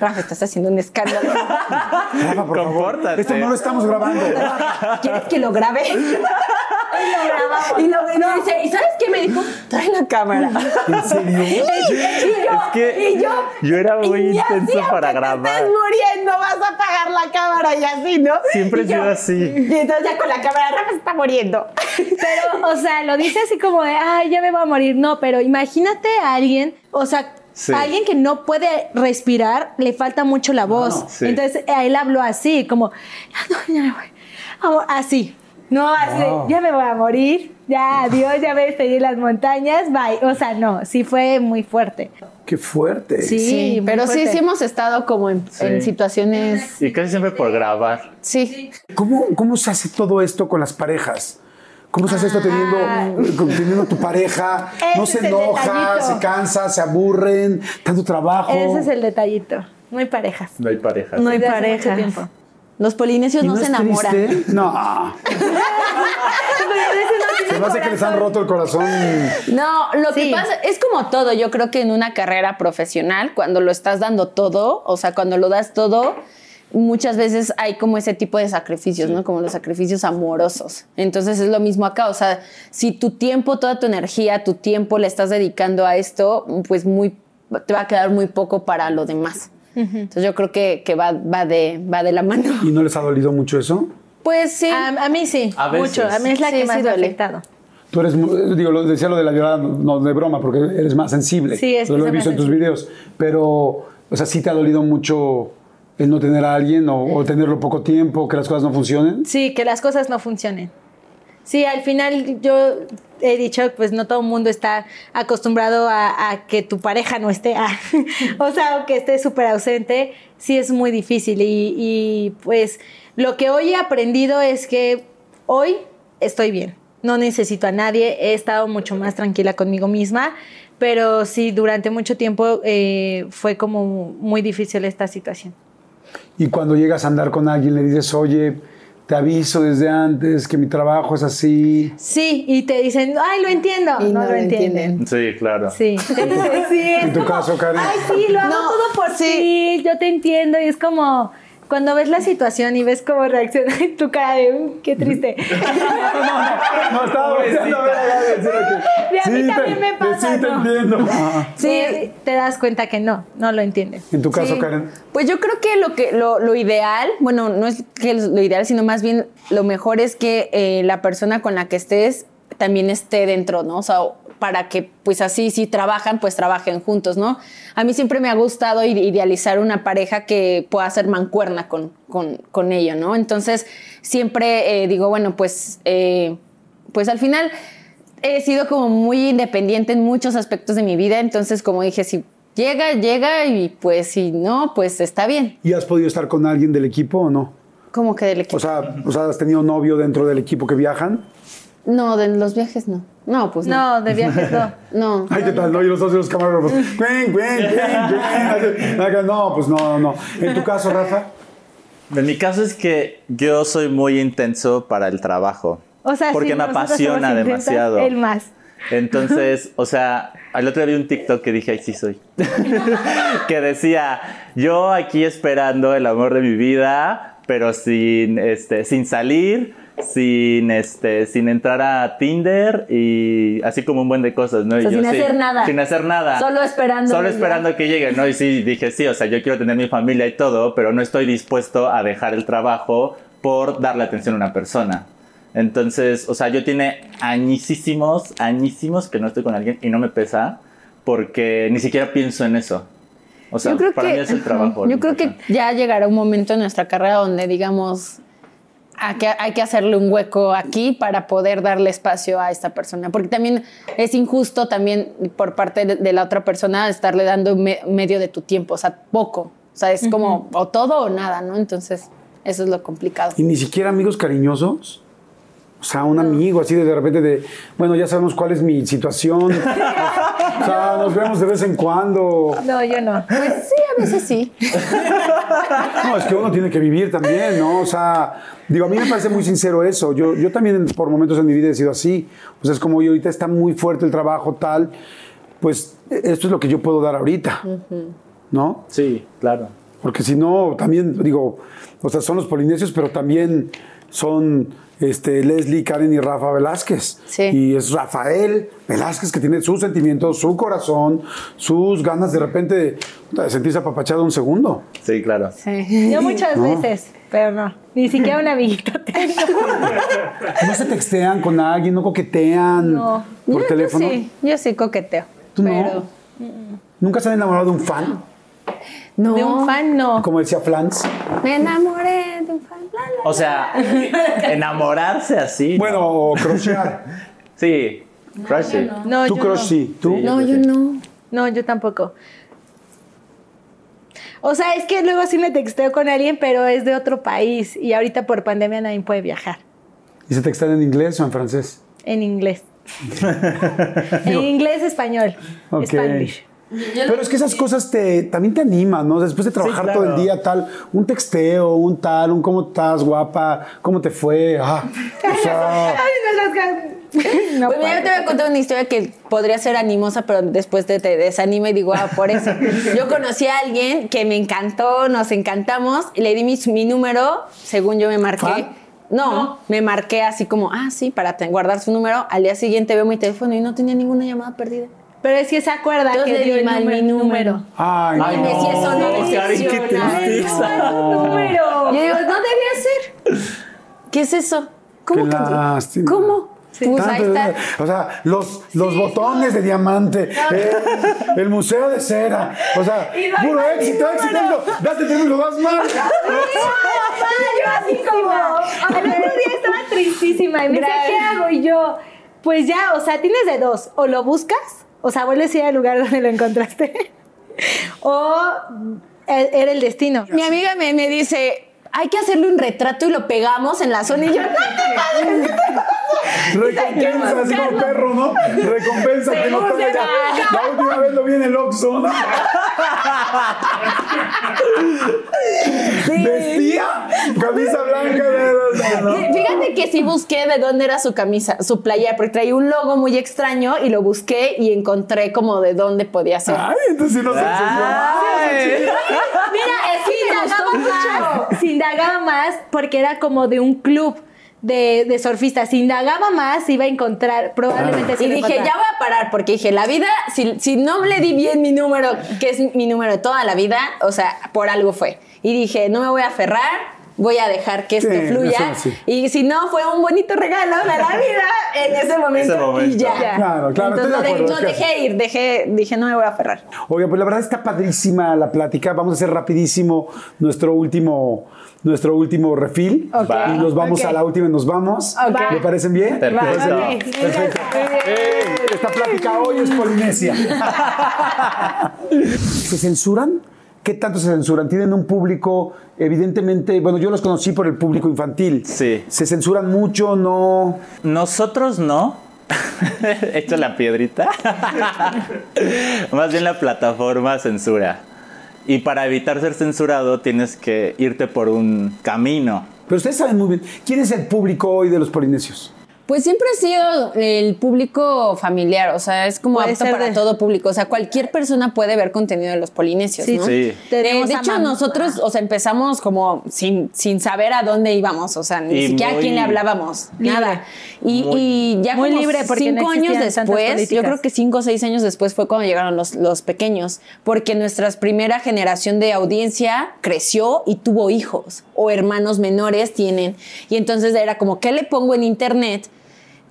Rafa, estás haciendo un escándalo. [laughs] Rafa, por favor. Esto no lo estamos grabando. [laughs] ¿Quieres que lo grabe? Y lo grabamos. Y lo no, dice, ¿y sabes qué me dijo? Trae la cámara. ¿En serio? Y yo, Es que y yo, yo era muy intenso para grabar. Te estés muriendo, vas a apagar la cámara y así, ¿no? Siempre he sido yo- así. Y entonces ya con la cámara, Rafa se está muriendo. [laughs] Pero, o sea, lo dice así como de, ay, ya me voy a morir. No, pero imagínate a alguien, o sea, Sí. a alguien que no puede respirar, le falta mucho la voz. sí. Entonces, él habló así, como, "Ah, no, ya me voy. Así. No, así, Wow. ya me voy a morir, ya, adiós, ya me despedí en las montañas, bye. O sea, no, sí fue muy fuerte. Qué fuerte. Sí, pero sí, fuerte. sí hemos estado como en, Sí. en situaciones. Y casi siempre por grabar. Sí. ¿Cómo, ¿Cómo se hace todo esto con las parejas? ¿Cómo se hace esto teniendo, con- teniendo tu pareja? No Ese se enoja, se cansa, se aburren, tanto trabajo. Ese es el detallito. Parejas. No hay pareja. No hay Desde hace mucho parejas. Los polinesios ¿Y no, se es enamoran. triste? [laughs] No. Se me hace que les han roto el corazón. No, lo Sí. que pasa es como todo. Yo creo que en una carrera profesional, cuando lo estás dando todo, o sea, cuando lo das todo, muchas veces hay como ese tipo de sacrificios, ¿no? Como los sacrificios amorosos. Entonces es lo mismo acá. O sea, si tu tiempo, toda tu energía, tu tiempo le estás dedicando a esto, pues muy te va a quedar muy poco para lo demás. Entonces yo creo que, que va, va, de, va de la mano. ¿Y no les ha dolido mucho eso? Pues sí. A, a mí sí, A veces. mucho. A mí es la Sí, que sí más me ha afectado. Tú eres, digo, lo decía lo de la llorada, no de broma, porque eres más sensible. Sí, es que lo he visto en tus videos. Pero, o sea, ¿sí te ha dolido mucho el no tener a alguien o, o tenerlo poco tiempo, que las cosas no funcionen? Sí, que las cosas no funcionen. Sí, al final yo he dicho, pues no todo el mundo está acostumbrado a, que tu pareja no esté, [laughs] o sea, o que esté súper ausente, sí es muy difícil. Y, y, pues lo que hoy he aprendido es que hoy estoy bien, no necesito a nadie, he estado mucho más tranquila conmigo misma, pero sí, durante mucho tiempo eh, fue como muy difícil esta situación. Y cuando llegas a andar con alguien, le dices, oye, te aviso desde antes que mi trabajo es así. Sí, y te dicen, ay, lo entiendo. Y no, no lo lo entienden. Sí, claro. Sí, [laughs] sí. En tu como, caso, Karen. Ay, sí, lo hago No, todo por ti, yo te entiendo. Y es como, cuando ves la situación y ves cómo reacciona [laughs] tu cara de, "Uh, qué triste. [laughs] No, estaba volteando a ver a Gaby, en serio que- Y a mí Sí, también te- me pasa, Sí, te ¿no? entiendo. Sí, te das cuenta que no, no lo entienden. En tu caso, Sí. Karen. Pues yo creo que lo que lo, lo ideal, bueno, no es que lo ideal, sino más bien lo mejor es que eh, la persona con la que estés también esté dentro, ¿no? O sea, para que pues así si trabajan, pues trabajen juntos, ¿no? A mí siempre me ha gustado ide- idealizar una pareja que pueda ser mancuerna con, con, con ello, ¿no? Entonces siempre eh, digo, bueno, pues, eh, pues al final he sido como muy independiente en muchos aspectos de mi vida, entonces como dije, si llega, llega y pues si no, pues está bien. ¿Y has podido estar con alguien del equipo o no? Como que del equipo. O sea, o sea, ¿has tenido novio dentro del equipo que viajan? No, de los viajes no. No, pues no. No, de viajes no. [laughs] No. Ay, ¿qué tal? No, y los dos de los camarógrafos. Cuen, cuen, cuen, No, pues no, no. En tu caso, Rafa. En mi caso es que yo soy muy intenso para el trabajo. O sea, porque sí, me apasiona demasiado. Él más. Entonces, [laughs] o sea, al otro día vi un TikTok que dije, ay, sí soy. [laughs] que decía, yo aquí esperando el amor de mi vida, pero sin, este, sin salir, sin, este, sin entrar a Tinder y así como un buen de cosas, ¿no? Y O sea, yo, sin sí, hacer nada. Sin hacer nada. Solo esperando. Solo esperando que llegue, ¿no? Y sí, dije, sí, o sea, yo quiero tener mi familia y todo, pero no estoy dispuesto a dejar el trabajo por darle atención a una persona. Entonces, o sea, yo tiene añísimos, añísimos que no estoy con alguien y no me pesa porque ni siquiera pienso en eso. O sea, yo creo para que, mí es el [laughs] trabajo. Yo creo que ya llegará un momento en nuestra carrera donde digamos hay que, hay que hacerle un hueco aquí para poder darle espacio a esta persona, porque también es injusto también por parte de, de la otra persona estarle dando me- medio de tu tiempo, o sea, poco, o sea, es como o todo o nada, ¿no? Entonces, eso es lo complicado. Y ni siquiera amigos cariñosos. O sea, un amigo así de, de repente de, bueno, ya sabemos cuál es mi situación. [laughs] o sea, nos vemos de vez en cuando. No, yo no. Pues sí, veces sí. No, es que uno tiene que vivir también, ¿no? O sea, digo, a mí me parece muy sincero eso. Yo, yo también por momentos en mi vida he sido así. O sea, es como yo ahorita está muy fuerte el trabajo tal, pues esto es lo que yo puedo dar ahorita, ¿no? Sí, claro. Porque si no, también, digo, o sea, son los polinesios, pero también son este, Leslie, Karen y Rafa Velázquez. Sí. Y es Rafael Velázquez que tiene sus sentimientos, su corazón, sus ganas de repente de, sentirse apapachado un segundo. Sí, claro. Sí. Yo muchas No. veces, pero no. Ni siquiera un amiguito [laughs] tengo. No se textean con alguien, no coquetean No. por Yo- teléfono. Yo sí, yo sí coqueteo. ¿Tú no? pero ¿Nunca se han enamorado de un fan? no. De un fan, no. Como decía Flans. Me enamoré O sea, [laughs] [laughs] enamorarse así. ¿no? Bueno, o crochear. [laughs] Sí, crush. No, Tú yo crush sí. ¿Tú? No, yo no. No, yo tampoco. O sea, es que luego sí me texteo con alguien, pero es de otro país y ahorita por pandemia nadie puede viajar. ¿Y se textean en inglés o en francés? En inglés. en inglés, español. Ok. Spanglish. Pero es que esas cosas te, también te animan, ¿no? Después de trabajar claro. todo el día, tal, un texteo, un tal, un cómo estás, guapa, cómo te fue, ah, o sea, [laughs] Ay, no las [laughs] gan- No pues mira, yo te voy a contar una historia que podría ser animosa, pero después te, te desanima y digo, ah, por eso. [laughs] Yo conocí a alguien que me encantó, nos encantamos, y le di mi, mi número, según yo me marqué. ¿Fan? No, me marqué así como, ah, sí, para guardar su número. Al día siguiente veo mi teléfono y no tenía ninguna llamada perdida. Pero es que se acuerda Entonces que le dio mal mi número. ay, Ay, no. Si eso no Karen, qué tristeza. número. Yo digo, no debía ser. ¿Qué es eso? ¿Cómo Qué que? lástima. ¿Cómo? Pues ahí está. O sea, los, los botones de diamante, el, el museo de cera, o sea, Y puro éxito, éxito, éxito, date el lo das mal. yo así como, al otro día estaba tristísima y me decía, ¿qué hago? Y yo, pues ya, o sea, tienes de dos, o lo buscas, o sea, vuelves a ir al lugar [laughs] donde lo encontraste, o e- era el destino. Mi amiga me, me dice, hay que hacerle un retrato y lo pegamos en la zona. Y yo, no te Recompensa, así como perro, ¿no? Recompensa que no va. La última vez lo vi en el Oxxo, ¿no? Vestía camisa blanca, de, ¿no? Fíjate que sí busqué de dónde era su camisa, su playa, porque traía un logo muy extraño y lo busqué y encontré como de dónde podía ser. Ay, entonces sí nos Ay. Mira, es que indagaba más, se indagaba más porque era como de un club de, de surfistas. Se indagaba más, iba a encontrar, probablemente sí Y dije, ya voy a parar, porque dije, la vida, si, si no le di bien mi número, que es mi número de toda la vida, o sea, por algo fue. Y dije, no me voy a aferrar, voy a dejar que esto Sí, fluya. eso sí. Y si no, fue un bonito regalo de la vida [laughs] en ese momento. Ese momento. Y ya. Claro, claro, Entonces estoy de acuerdo, ¿qué dejé ir, dejé, dije, no me voy a aferrar. Oiga, pues la verdad está padrísima la plática. Vamos a hacer rapidísimo nuestro último, nuestro último refil. Y nos vamos a la última y nos vamos. Ok. ¿Me parecen bien? Perfecto. Perfecto. Esta plática hoy es Polinesia. [laughs] ¿Se censuran? ¿Qué tanto se censuran? Tienen un público, evidentemente, bueno, yo los conocí por el público infantil. Sí. ¿Se censuran mucho? ¿No? Nosotros no. [laughs] Hecho la piedrita. [laughs] Más bien la plataforma censura. Y para evitar ser censurado tienes que irte por un camino. Pero ustedes saben muy bien, ¿quién es el público hoy de los polinesios? Pues siempre ha sido el público familiar, o sea, es como Puede apto para de- todo público, o sea, cualquier persona puede ver contenido de los polinesios, Sí, ¿no? Sí. Tenemos de hecho, nosotros, o sea, empezamos como sin, sin saber a dónde íbamos, o sea, ni Y siquiera a quién le hablábamos, libre. nada. Y, Muy- y ya muy como libre porque no cinco años después, yo creo que cinco o seis años después fue cuando llegaron los, los pequeños, porque nuestra primera generación de audiencia creció y tuvo hijos, o hermanos menores tienen, y entonces era como, ¿qué le pongo en internet?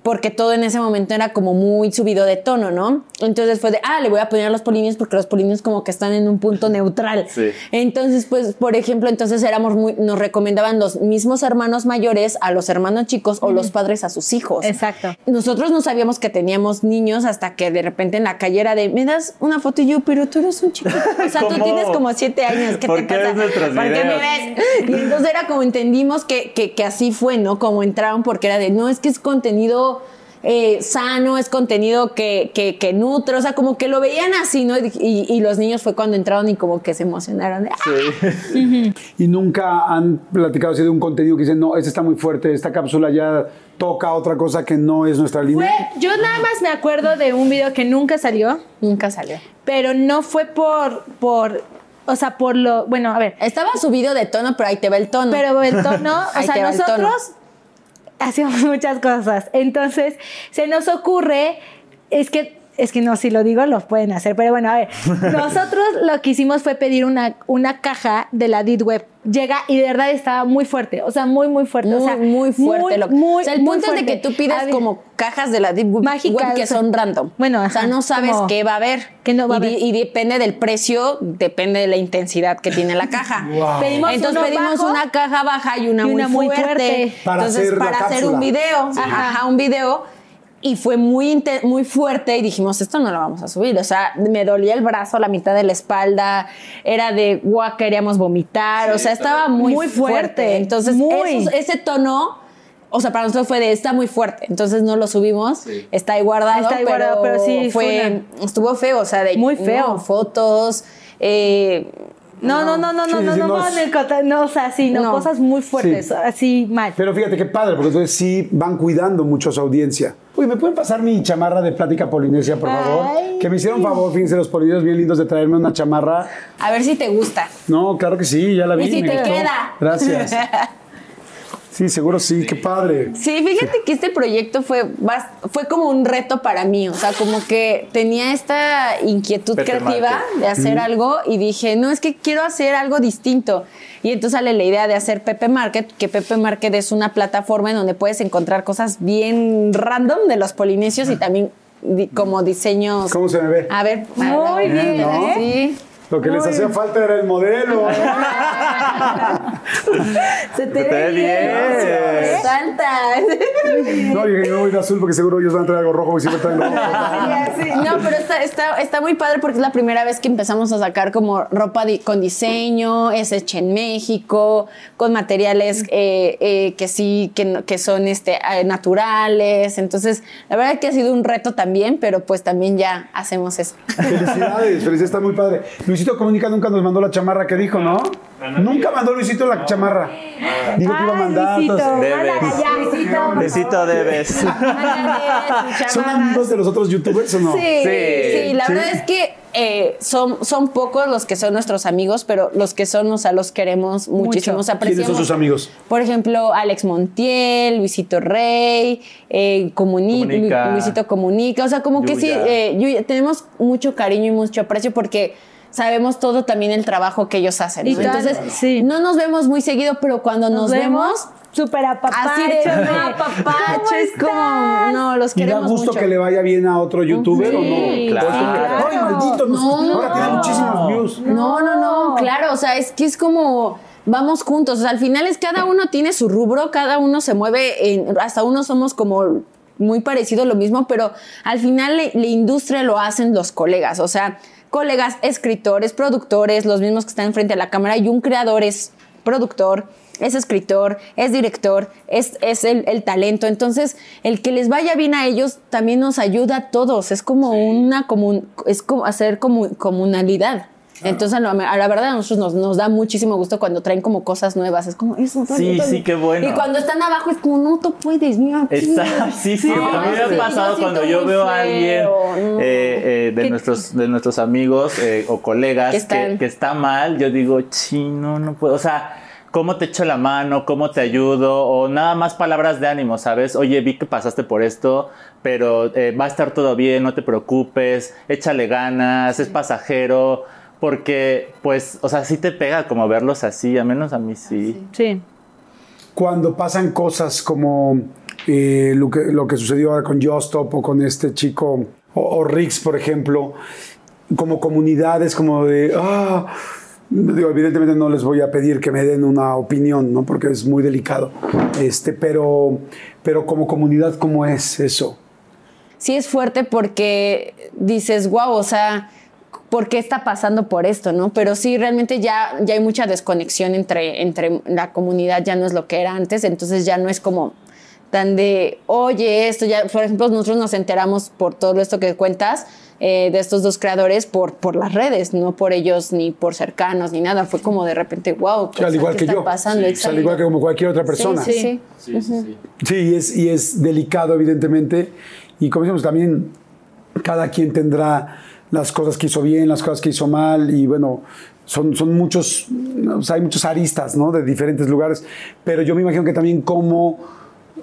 Porque todo en ese momento era como muy subido de tono, ¿no? Entonces fue de, ah, le voy a poner a los polinios porque los polinios como que están en un punto [laughs] neutral. Sí. Entonces, pues, por ejemplo, entonces éramos muy, nos recomendaban los mismos hermanos mayores a los hermanos chicos o los padres a sus hijos. Exacto. Nosotros no sabíamos que teníamos niños hasta que de repente en la calle era de, me das una foto y yo, pero tú eres un chico. [laughs] O sea, tú tienes como siete años. ¿Qué ¿Por te qué pasa? ves nuestros ¿Por qué me ves? Y entonces era como entendimos que, que, que así fue, ¿no? Como entraron porque era de, no, es que es contenido eh, sano, es contenido que, que, que nutre, o sea, como que lo veían así, ¿no? Y, y- y los niños fue cuando entraron y como que se emocionaron. de, "Ah". [laughs] Y nunca han platicado así de un contenido que dicen, no, este está muy fuerte, esta cápsula ya toca otra cosa que no es nuestra Fue, línea. yo nada más me acuerdo de un video que nunca salió, Nunca salió. pero no fue por, por, o sea, por lo, bueno, a ver, Estaba subido de tono, pero ahí te va el tono. pero el tono, [laughs] o sea, va el tono. nosotros hacíamos [laughs] muchas cosas. Entonces, se nos ocurre, es que, es que no, si lo digo, lo pueden hacer, pero bueno, a ver, [laughs] nosotros lo que hicimos fue pedir una, una caja de la Deep Web. Llega y de verdad estaba muy fuerte, o sea, muy, muy fuerte. Muy, o sea, muy fuerte. lo- muy, o sea, el muy punto es de que tú pides ver, como cajas de la Deep Web Mágicas, que o sea, son random. bueno, o sea, no sabes como- qué va a haber. que no va a y, haber. y depende del precio, depende de la intensidad que tiene la caja. [laughs] Wow. Pedimos Entonces pedimos bajo una caja baja y una, y una muy, muy fuerte. fuerte. Para Entonces, hacer para hacer cápsula. un video, Sí. ajá, un video. Y fue muy, muy fuerte y dijimos, esto no lo vamos a subir. O sea, me dolía el brazo, la mitad de la espalda, era de, guau, queríamos vomitar. o sea, estaba muy, Muy fuerte. fuerte, Entonces, muy. esos- ese tono, o sea, para nosotros fue de, está muy fuerte. Entonces no lo subimos, está ahí guardado. Está ahí guardado, pero sí, fue, fue estuvo feo, o sea, de Muy feo. no, fotos, eh, No, no, no, no, Sí, no, no, sí, no, no, es- no, o sea, sí, no, No. cosas muy fuertes, Sí. así mal. Pero fíjate qué padre, porque entonces sí van cuidando mucho a su audiencia. Uy, ¿me pueden pasar mi chamarra de Plática Polinesia, por favor? Ay. Que me hicieron favor, fíjense, los polineos bien lindos de traerme una chamarra. a ver si te gusta. No, claro que sí, ya la vi. Y si me te gustó. queda. Gracias. [laughs] Sí, seguro sí, qué padre. Sí, fíjate que este proyecto fue, fue como un reto para mí, o sea, como que tenía esta inquietud Pepe creativa de hacer algo y dije, no, es que quiero hacer algo distinto. Y entonces sale la idea de hacer Pepe Market, que Pepe Market es una plataforma en donde puedes encontrar cosas bien random de los polinesios y también di- como diseños. ¿Cómo se me ve? A ver, Muy bien, ¿no? Sí. Lo que les hacía falta era el modelo. Se te Te ve bien. bien. Salta. No, dije, yo voy de azul porque seguro ellos van a traer algo rojo y siempre traen rojo. No, pero está, está, está muy padre porque es la primera vez que empezamos a sacar como ropa di- con diseño, es hecha en México, con materiales eh, eh, que sí, que, no- que son este, eh, naturales. Entonces, la verdad que ha sido un reto también, pero pues también ya hacemos eso. Felicidades, felicidades, está muy padre. Luisito Comunica nunca nos mandó la chamarra que dijo, ¿no? Nunca mandó Luisito la chamarra. Dijo que iba a mandar. Luisito, Debes. Luisito. Besito debes. ¿Son amigos de los otros youtubers o no? Sí, Sí. sí, la Sí. verdad es que eh, son, son pocos los que son nuestros amigos, pero los que son, o sea, los queremos muchísimo, Mucho. ¿Quiénes son sus amigos? Por ejemplo, Alex Montiel, Luisito Rey, eh, Comuni- Comunica. Lu- Luisito Comunica. O sea, como que sí, eh, Yuya, tenemos mucho cariño y mucho aprecio porque sabemos todo también el trabajo que ellos hacen. ¿no? Entonces, sí. no nos vemos muy seguido, pero cuando nos, vemos, súper apapacho. así de no, papacho, es como, no, los ¿Y da queremos gusto mucho. que le vaya bien a otro youtuber o no? Sí, claro. Ay, maldito, nos- No. ahora tiene muchísimos views. No, no, no, claro, o sea, es que es como vamos juntos, o sea, al final es cada uno tiene su rubro, cada uno se mueve, en, hasta uno somos como muy parecido lo mismo, pero al final la, la industria lo hacen los colegas, o sea, colegas, escritores, productores, los mismos que están frente a la cámara y un creador es productor, es escritor, es director, es, es el, el talento. Entonces, el que les vaya bien a ellos también nos ayuda a todos. Es como una comun, es como hacer comu- comunalidad. Entonces, a la, verdad, a nosotros nos, nos da muchísimo gusto cuando traen como cosas nuevas. Es como, eso, Sí, sí, qué bueno. Y cuando están abajo es como, no, tú puedes, mira. aquí". Está, sí, sí, No, a mí me ha pasado cuando yo veo a alguien no. eh, eh, de, ¿Qué- nuestros, de nuestros amigos eh, o colegas Que que está mal, yo digo, chino, no puedo, o sea, ¿cómo te echo la mano? ¿Cómo te ayudo? O nada más palabras de ánimo, ¿sabes? Oye, vi que pasaste por esto, pero eh, va a estar todo bien, no te preocupes, échale ganas, es pasajero. Porque, pues, o sea, sí te pega como verlos así, al menos a mí sí. Sí. Cuando pasan cosas como eh, lo, que, lo que sucedió ahora con Justop o con este chico, o, o Rix, por ejemplo, como comunidades, como de, ah, digo, evidentemente no les voy a pedir que me den una opinión, ¿no? Porque es muy delicado. Este, pero, pero como comunidad, ¿cómo es eso? sí es fuerte porque dices, wow, o sea, ¿por qué está pasando por esto, no? Pero sí, realmente ya, ya hay mucha desconexión entre, entre la comunidad, ya no es lo que era antes, entonces ya no es como tan de, oye, esto ya, por ejemplo, nosotros nos enteramos por todo esto que cuentas. eh, de estos dos creadores por, por las redes, no por ellos ni por cercanos ni nada. Fue como de repente, wow, al igual ¿qué que está yo. pasando? Exacto. al igual que como cualquier otra persona. Sí, sí. Sí, sí, sí. Sí, y es, y es delicado, evidentemente. Y como decimos, también cada quien tendrá las cosas que hizo bien, las cosas que hizo mal, y bueno, son, son muchos, o sea, hay muchos aristas, ¿no? De diferentes lugares. Pero yo me imagino que también como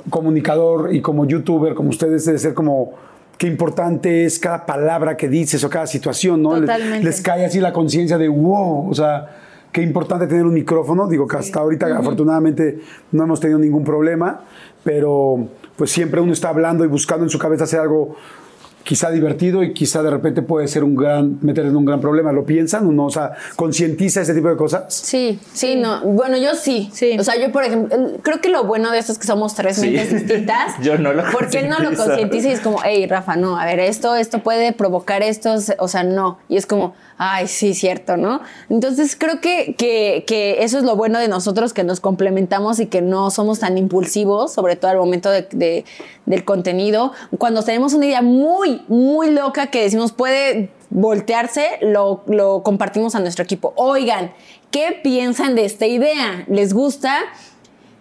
comunicador y como youtuber, como ustedes, debe ser como qué importante es cada palabra que dices o cada situación, ¿no? Les- Totalmente. Les, cae así la conciencia de wow, o sea, qué importante tener un micrófono. Digo que hasta ahorita, afortunadamente, no hemos tenido ningún problema, pero pues siempre uno está hablando y buscando en su cabeza hacer algo quizá divertido y quizá de repente puede ser un gran, meter en un gran problema. ¿Lo piensan o no? O sea, ¿concientiza ese tipo de cosas? Sí, sí, no. Bueno, yo sí. Sí. O sea, yo, por ejemplo, creo que lo bueno de esto es que somos tres Sí. mentes distintas. [laughs] Yo no lo Porque él no lo concientiza y es como, hey, Rafa, no, a ver, esto, esto puede provocar esto, o sea, no. Y es como, ay, sí, cierto, ¿no? Entonces creo que, que, que eso es lo bueno de nosotros, que nos complementamos y que no somos tan impulsivos, sobre todo al momento de, de- del contenido. Cuando tenemos una idea muy, muy loca que decimos puede voltearse, lo, lo compartimos a nuestro equipo. Oigan, ¿qué piensan de esta idea? ¿Les gusta?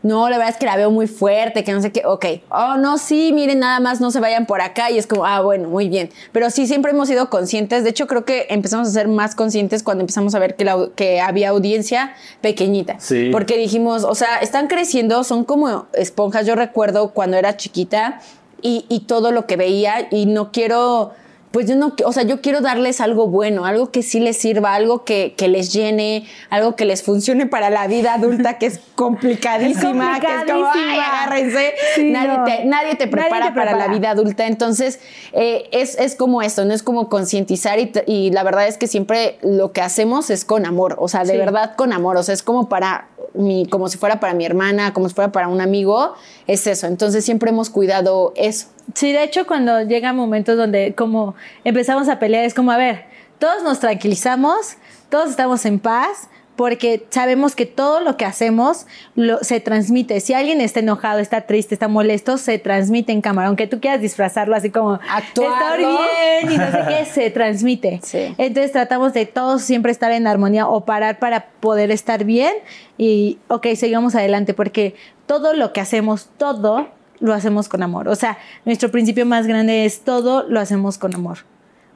No, la verdad es que la veo muy fuerte, que no sé qué. Ok, oh, no, sí, miren, nada más no se vayan por acá. Y es como, ah, bueno, muy bien. Pero sí, siempre hemos sido conscientes. De hecho, creo que empezamos a ser más conscientes cuando empezamos a ver que, la- que había audiencia pequeñita. Sí. Porque dijimos, o sea, están creciendo, son como esponjas. Yo recuerdo cuando era chiquita y, y todo lo que veía y no quiero pues yo no, o sea, yo quiero darles algo bueno, algo que sí les sirva, algo que, que les llene, algo que les funcione para la vida adulta, que es [laughs] complicadísima, Es que es como, ay, agárrense, Sí, nadie, no. te, nadie te prepara Nadie te para la vida adulta, entonces eh, es, es como esto, no es como concientizar y, la verdad es que siempre lo que hacemos es con amor, o sea, de Sí. verdad con amor, o sea, es como para mi, como si fuera para mi hermana, como si fuera para un amigo, es eso, entonces siempre hemos cuidado eso. Sí, de hecho, cuando llegan momentos donde como empezamos a pelear, es como, a ver, todos nos tranquilizamos, todos estamos en paz, porque sabemos que todo lo que hacemos lo, se transmite. Si alguien está enojado, está triste, está molesto, se transmite en cámara. Aunque tú quieras disfrazarlo así como Actuarlo. bien y no sé qué, se transmite. [laughs] Sí. Entonces tratamos de todos siempre estar en armonía o parar para poder estar bien y, ok, sigamos adelante, porque todo lo que hacemos, todo lo hacemos con amor. O sea, nuestro principio más grande es todo lo hacemos con amor.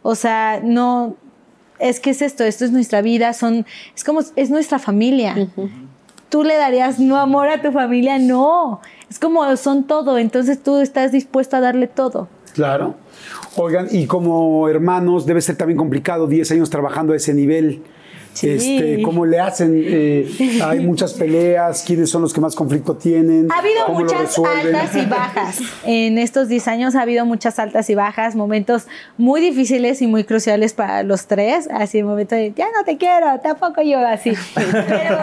O sea, no, es que es esto, esto es nuestra vida, son, es como, es nuestra familia. Tú le darías no amor a tu familia, no. Es como son todo, entonces tú estás dispuesto a darle todo. Claro. Oigan, y como hermanos debe ser también complicado, 10 años trabajando a ese nivel. Sí. Este, ¿Cómo le hacen? Eh, hay muchas peleas, ¿quiénes son los que más conflicto tienen? Ha habido ¿Cómo lo muchas altas y bajas. En estos 10 años ha habido muchas altas y bajas, momentos muy difíciles y muy cruciales para los tres. Así, momento de, ya no te quiero, tampoco yo, así. Pero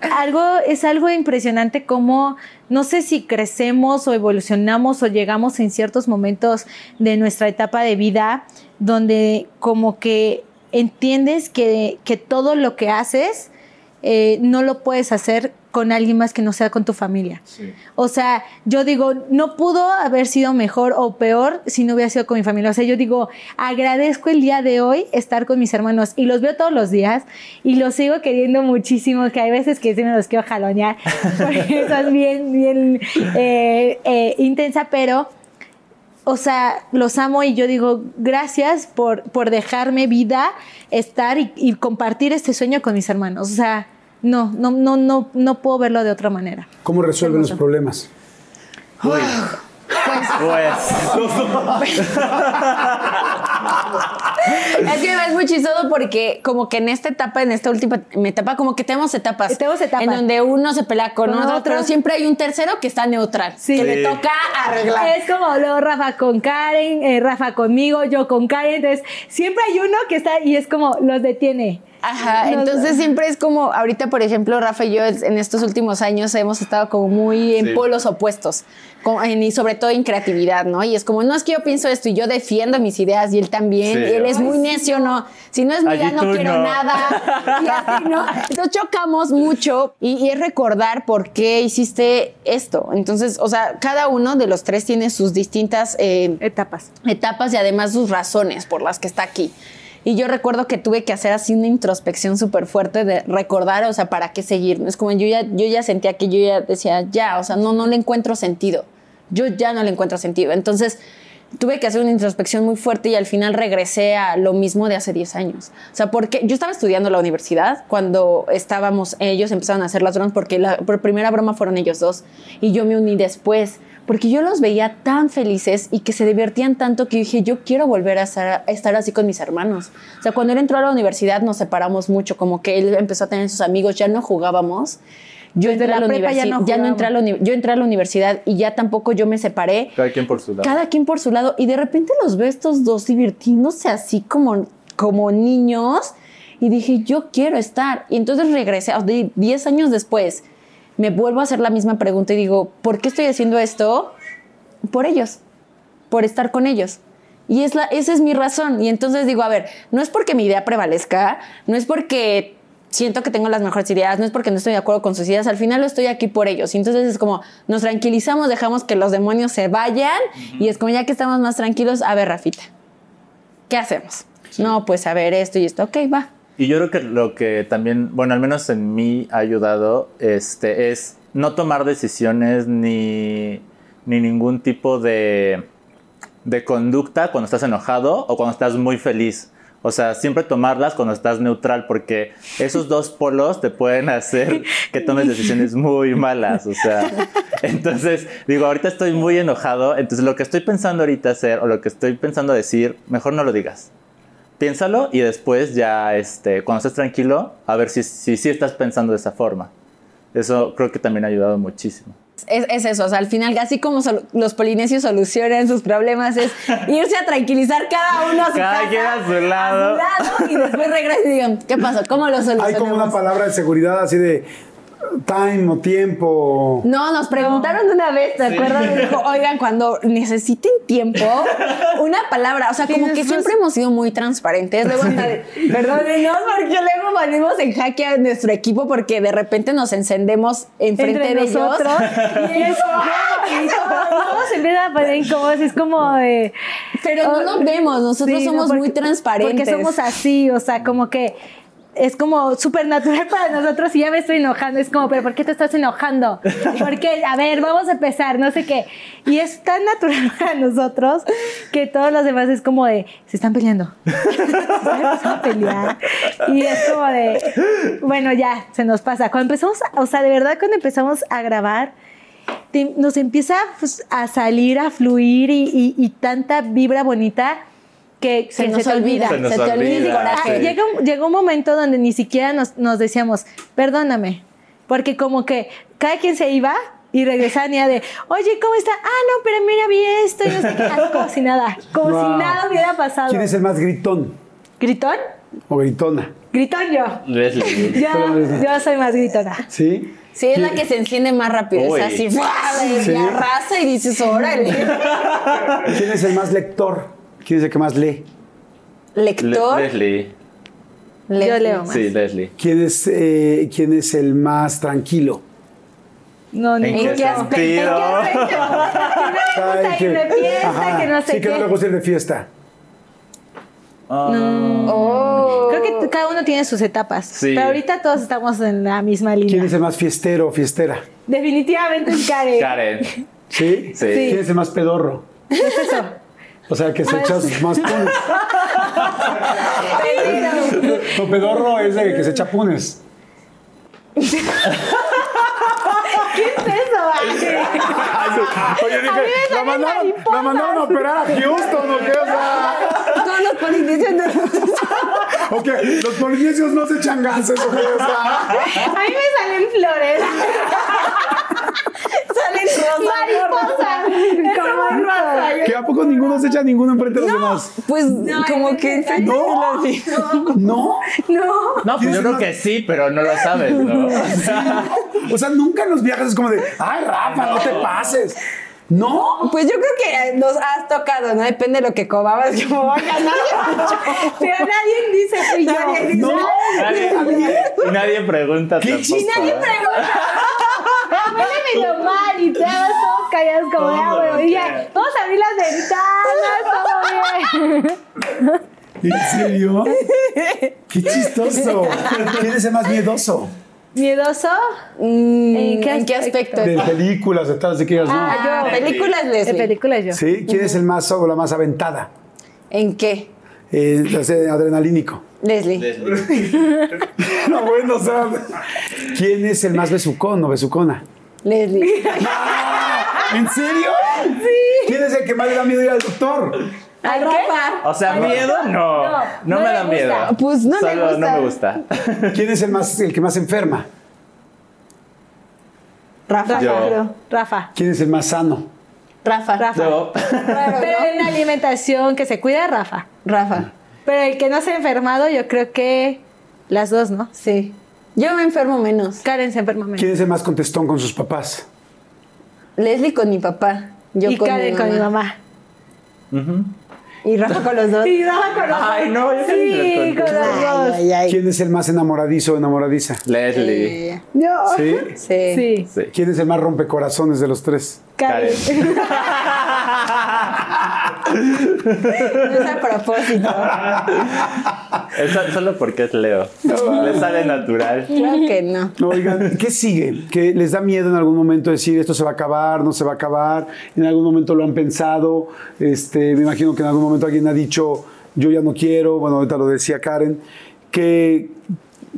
algo, es algo impresionante como, no sé si crecemos o evolucionamos o llegamos en ciertos momentos de nuestra etapa de vida donde como que entiendes que, que todo lo que haces eh, no lo puedes hacer con alguien más que no sea con tu familia. O sea, yo digo, no pudo haber sido mejor o peor si no hubiera sido con mi familia. O sea, yo digo, agradezco el día de hoy estar con mis hermanos y los veo todos los días y los sigo queriendo muchísimo, que hay veces que sí me los quiero jalonear [laughs] porque eso es bien, bien eh, eh, intensa, pero o sea, los amo y yo digo, gracias por, por dejarme vida, estar y, y compartir este sueño con mis hermanos. O sea, no, no, no, no, no puedo verlo de otra manera. ¿Cómo resuelven los problemas? Pues. [laughs] [laughs] Es que es muy chistoso porque como que en esta etapa, en esta última etapa, como que tenemos etapas. Tenemos etapas. En donde uno se pelea con, Con otro, otro. pero siempre hay un tercero que está neutral. Sí. Que le toca arreglar. Es como luego Rafa con Karen, eh, Rafa conmigo, yo con Karen. Entonces, siempre hay uno que está y es como los detiene. Ajá, [laughs] Nos- entonces siempre es como, ahorita por ejemplo, Rafa y yo en estos últimos años hemos estado como muy en Sí. polos opuestos, como en- y sobre todo en creatividad, ¿no? Y es como, no es que yo pienso esto y yo defiendo mis ideas y él también, Sí. y él es muy necio, no, si no es mía no quiero no. nada, [laughs] y así, ¿no? Entonces chocamos mucho y, y es recordar por qué hiciste esto. Entonces, o sea, cada uno de los tres tiene sus distintas... eh, Etapas. etapas y además sus razones por las que está aquí. Y yo recuerdo que tuve que hacer así una introspección súper fuerte de recordar, o sea, para qué seguir. Es como yo ya, yo ya sentía que yo ya decía, ya, o sea, no, no le encuentro sentido. Yo ya no le encuentro sentido. Entonces tuve que hacer una introspección muy fuerte y al final regresé a lo mismo de hace 10 años. O sea, porque yo estaba estudiando la universidad cuando estábamos, ellos empezaron a hacer las bromas porque la por primera broma fueron ellos dos y yo me uní después porque yo los veía tan felices y que se divertían tanto que yo dije, yo quiero volver a estar, a estar así con mis hermanos. O sea, cuando él entró a la universidad nos separamos mucho, como que él empezó a tener sus amigos, ya no jugábamos. Yo entré, la a la prepa ya universidad, no ya no entré a la yo entré a la universidad y ya tampoco yo me separé Cada quien por su lado. cada quien por su lado y de repente los veo estos dos divirtiéndose así como, como niños y dije yo quiero estar y entonces regresé o sea, 10 años después me vuelvo a hacer la misma pregunta y digo ¿por qué estoy haciendo esto? por ellos por estar con ellos y es la, esa es mi razón y entonces digo a ver no es porque mi idea prevalezca no es porque siento que tengo las mejores ideas, no es porque no estoy de acuerdo con sus ideas, al final lo estoy aquí por ellos. Y entonces es como, nos tranquilizamos, dejamos que los demonios se vayan y es como ya que estamos más tranquilos, a ver, Rafita, ¿qué hacemos? No, pues a ver esto y esto, ok, va. Y yo creo que lo que también, bueno, al menos en mí ha ayudado, este, es no tomar decisiones ni, ni ningún tipo de, de conducta cuando estás enojado o cuando estás muy feliz. O sea, siempre tomarlas cuando estás neutral, porque esos dos polos te pueden hacer que tomes [laughs] decisiones muy malas. O sea, entonces, digo, ahorita estoy muy enojado, entonces lo que estoy pensando ahorita hacer o lo que estoy pensando decir, mejor no lo digas piénsalo y después ya, este, cuando estés tranquilo, a ver si si, si estás pensando de esa forma. Eso creo que también ha ayudado muchísimo. Es, es eso, o sea, al final, así como sol- los polinesios solucionan sus problemas, es [laughs] irse a tranquilizar cada uno a su Cada casa, quien a su lado. a su lado, y después regresan y digan, ¿qué pasó? ¿Cómo lo solucionamos? Hay como una palabra de seguridad así de time o tiempo. No, nos preguntaron una vez, ¿te acuerdas? Y dijo, [laughs] oigan, cuando necesiten tiempo, una palabra, o sea, como que siempre hemos sido muy transparentes. Luego, de- [laughs] perdónenos, porque luego venimos en jaque a nuestro equipo porque de repente nos encendemos enfrente Entre de nosotros. ellos. [laughs] Y es como, y todos se empiezan a poner incómodos. Es como de. Pero no lo vemos, nosotros Sí, no, somos porque- muy transparentes. Porque somos así, o sea, como que es como súper natural [laughs] para nosotros y ya me estoy enojando. Es como, ¿pero por qué te estás enojando? Porque, a ver, vamos a empezar, no sé qué. Y es tan natural [laughs] para nosotros que todos los demás es como de, se están peleando. [laughs] Se a pelear. Y es como de, bueno, ya, se nos pasa. Cuando empezamos, a- o sea, de verdad, cuando empezamos a grabar, nos empieza pues, a salir, a fluir y tanta vibra bonita que, se que nos te olvida, Se se, nos te olvida el olvida, coraje. sí. Llega, un- llegó un momento donde ni siquiera nos, nos decíamos, perdóname, porque como que cada quien se iba y regresaban y de, oye, ¿cómo está? Ah, no, pero mira, vi esto y no sé qué. Así como si nada, como Wow. si nada hubiera pasado. ¿Quién es el más gritón ¿Gritón? o gritona? Gritón yo. Leslie. [laughs] Yo, yo soy más gritona. ¿Sí? Sí, es la que se enciende más rápido. Uy. Es así, ¡fua! y Sí. arrasa y dices, órale. [laughs] ¿Quién es el más lector? ¿Quién es el que más lee? Lector. Le- Leslie. Leslie. Yo leo más. Sí, Leslie. ¿Quién es, eh, ¿Quién es el más tranquilo? No, ni ¿En ¿En qué qué aspecto? sentido? gusta ir de fiesta, que no sé sí, que no le gusta ir de fiesta. Oh. Creo que cada uno tiene sus etapas. Sí. Pero ahorita todos estamos en la misma línea. ¿Quién es el más fiestero o fiestera? Definitivamente es Karen. Karen. ¿Sí? Sí. ¿Quién es el más pedorro? ¿Qué es eso? O sea, que se echa sus más punes. [laughs] No, pedorro es de que se echa punes. [laughs] ¿Qué es eso? Oye, dije, la mandaron, la mandaron a operar a Houston, ¿o qué? O sea, Todos los polinesios nos- Ok, los polinesios no se echan gases, ok, o sea. A mí me salen flores. Salen rosas. Mariposas. Rosa. ¿Que a poco ninguno se echa ninguno enfrente de los demás? Pues como que No. No. No. No, pues yo creo que sí, pero no lo sabes, ¿no? [laughs] O sea, O sea, nunca en los viajes es como de, ay, Rafa, no te pases. No. Pues yo creo que nos has tocado, ¿no? Depende de lo que comabas, como va a ganar. [laughs] Pero nadie dice fui yo. No. nadie, y nadie pregunta ¿Qué tampoco. chiste? Nadie pregunta. [laughs] Huele medio mal y todos todos callados como de, ah, bueno, y ya, vamos a abrir las ventanas, todo bien. ¿En serio? [laughs] Qué chistoso. ¿Quién es el más miedoso? ¿Miedoso? Mm, ¿En qué ¿En qué aspecto? De películas, detrás de que digas, no. Ah, yo. películas De Leslie. películas yo. ¿Sí? ¿Quién es el más o la más aventada? ¿En qué? Eh, adrenalínico. Leslie. [laughs] No, bueno, o sea. ¿Quién es el más besucón o besucona? Leslie. [laughs] ¿En serio? Sí. ¿Quién es el que más le da miedo ir al doctor? ¿Al Rafa? O sea, miedo no. No, No, no me da gusta. miedo. Pues no Solo gusta. no me gusta. [laughs] ¿Quién es el más el que más enferma? Rafa. Yo. Rafa. ¿Quién es el más sano? Rafa. Rafa. Pero en la alimentación que se cuida, Rafa. Rafa. Pero el que no se ha enfermado, yo creo que las dos, ¿no? Sí. Yo me enfermo menos. Karen se enferma menos. ¿Quién es el más contestón con sus papás? Leslie con mi papá. Yo y con Karen mi con mi mamá. mamá. Y Rafa con los dos. Y Rafa con los Ay, dos. no, yo Sí, con los Ay, dos. ay, ay. ¿Quién es el más enamoradizo o enamoradiza? Leslie. Eh, ¿Sí? Sí. Sí. Sí. ¿Quién es el más rompecorazones de los tres? Karen. [laughs] No es a propósito. Eso- solo porque es Leo. Le sale natural. Claro que no. No, Oigan, ¿qué sigue? ¿Que les da miedo en algún momento decir esto se va a acabar, no se va a acabar? ¿En algún momento lo han pensado? Este, me imagino que en algún momento alguien ha dicho yo ya no quiero, bueno, ahorita lo decía Karen. Que,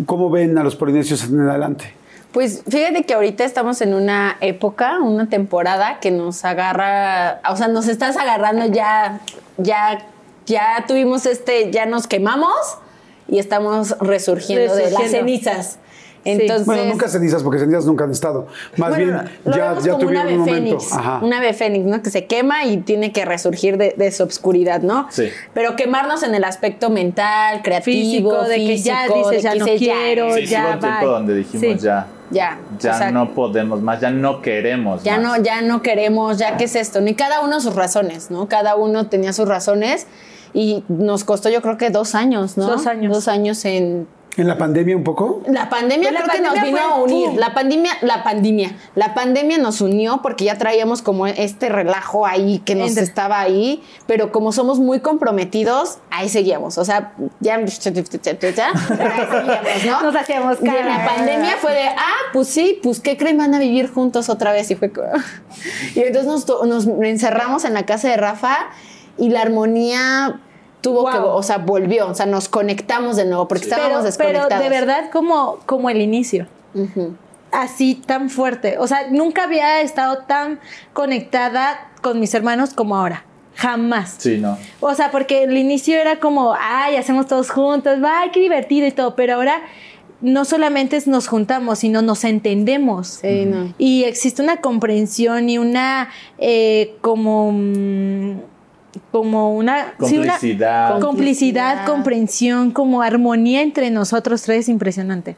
¿Cómo ven a los polinesios en adelante? Pues fíjate que ahorita estamos en una época, una temporada que nos agarra, o sea, nos estás agarrando ya, ya, ya tuvimos este, ya nos quemamos y estamos resurgiendo, de las Resurgiendo. cenizas. Entonces, Bueno, nunca cenizas, porque cenizas nunca han estado. Más bueno, bien, ya, ya como tuvieron un momento. fénix, Ajá. un ave fénix, ¿no? Que se quema y tiene que resurgir de, de su obscuridad, ¿no? Sí. Pero quemarnos en el aspecto mental, creativo, Físico, de que ya dices, de ya que no quiero, Sí, ya hubo un tiempo bye. donde dijimos Sí. ya. Ya, Ya o sea, no podemos más, ya no queremos Ya más. no, ya no queremos, ya qué es esto. Ni cada uno sus razones, ¿no? Cada uno tenía sus razones y nos costó yo creo que dos años, ¿no? Dos años. Dos años en... ¿En la pandemia un poco? La pandemia Pues la creo que nos vino a unir. La pandemia, la pandemia, la pandemia nos unió porque ya traíamos como este relajo ahí que nos Entre- estaba ahí, pero como somos muy comprometidos, ahí seguíamos. O sea, ya, [laughs] pero ahí seguíamos, ¿no? Nos hacíamos Y en cara. la pandemia fue de, ah, pues sí, pues ¿qué creen? Van a vivir juntos otra vez. Y fue [laughs] Y entonces nos, to- nos encerramos en la casa de Rafa y la armonía tuvo Wow. que, o sea, volvió, o sea, nos conectamos de nuevo porque estábamos Pero, pero desconectados. de verdad como, como el inicio. Así tan fuerte. O sea, nunca había estado tan conectada con mis hermanos como ahora. Jamás. Sí, no. O sea, porque el inicio era como, ay, hacemos todos juntos, ay, qué divertido y todo, pero ahora no solamente es nos juntamos, sino nos entendemos. Sí, no. Y existe una comprensión y una eh, como mm, como una sí, una Complicidad. complicidad, Complicidad. comprensión, como armonía entre nosotros tres impresionante.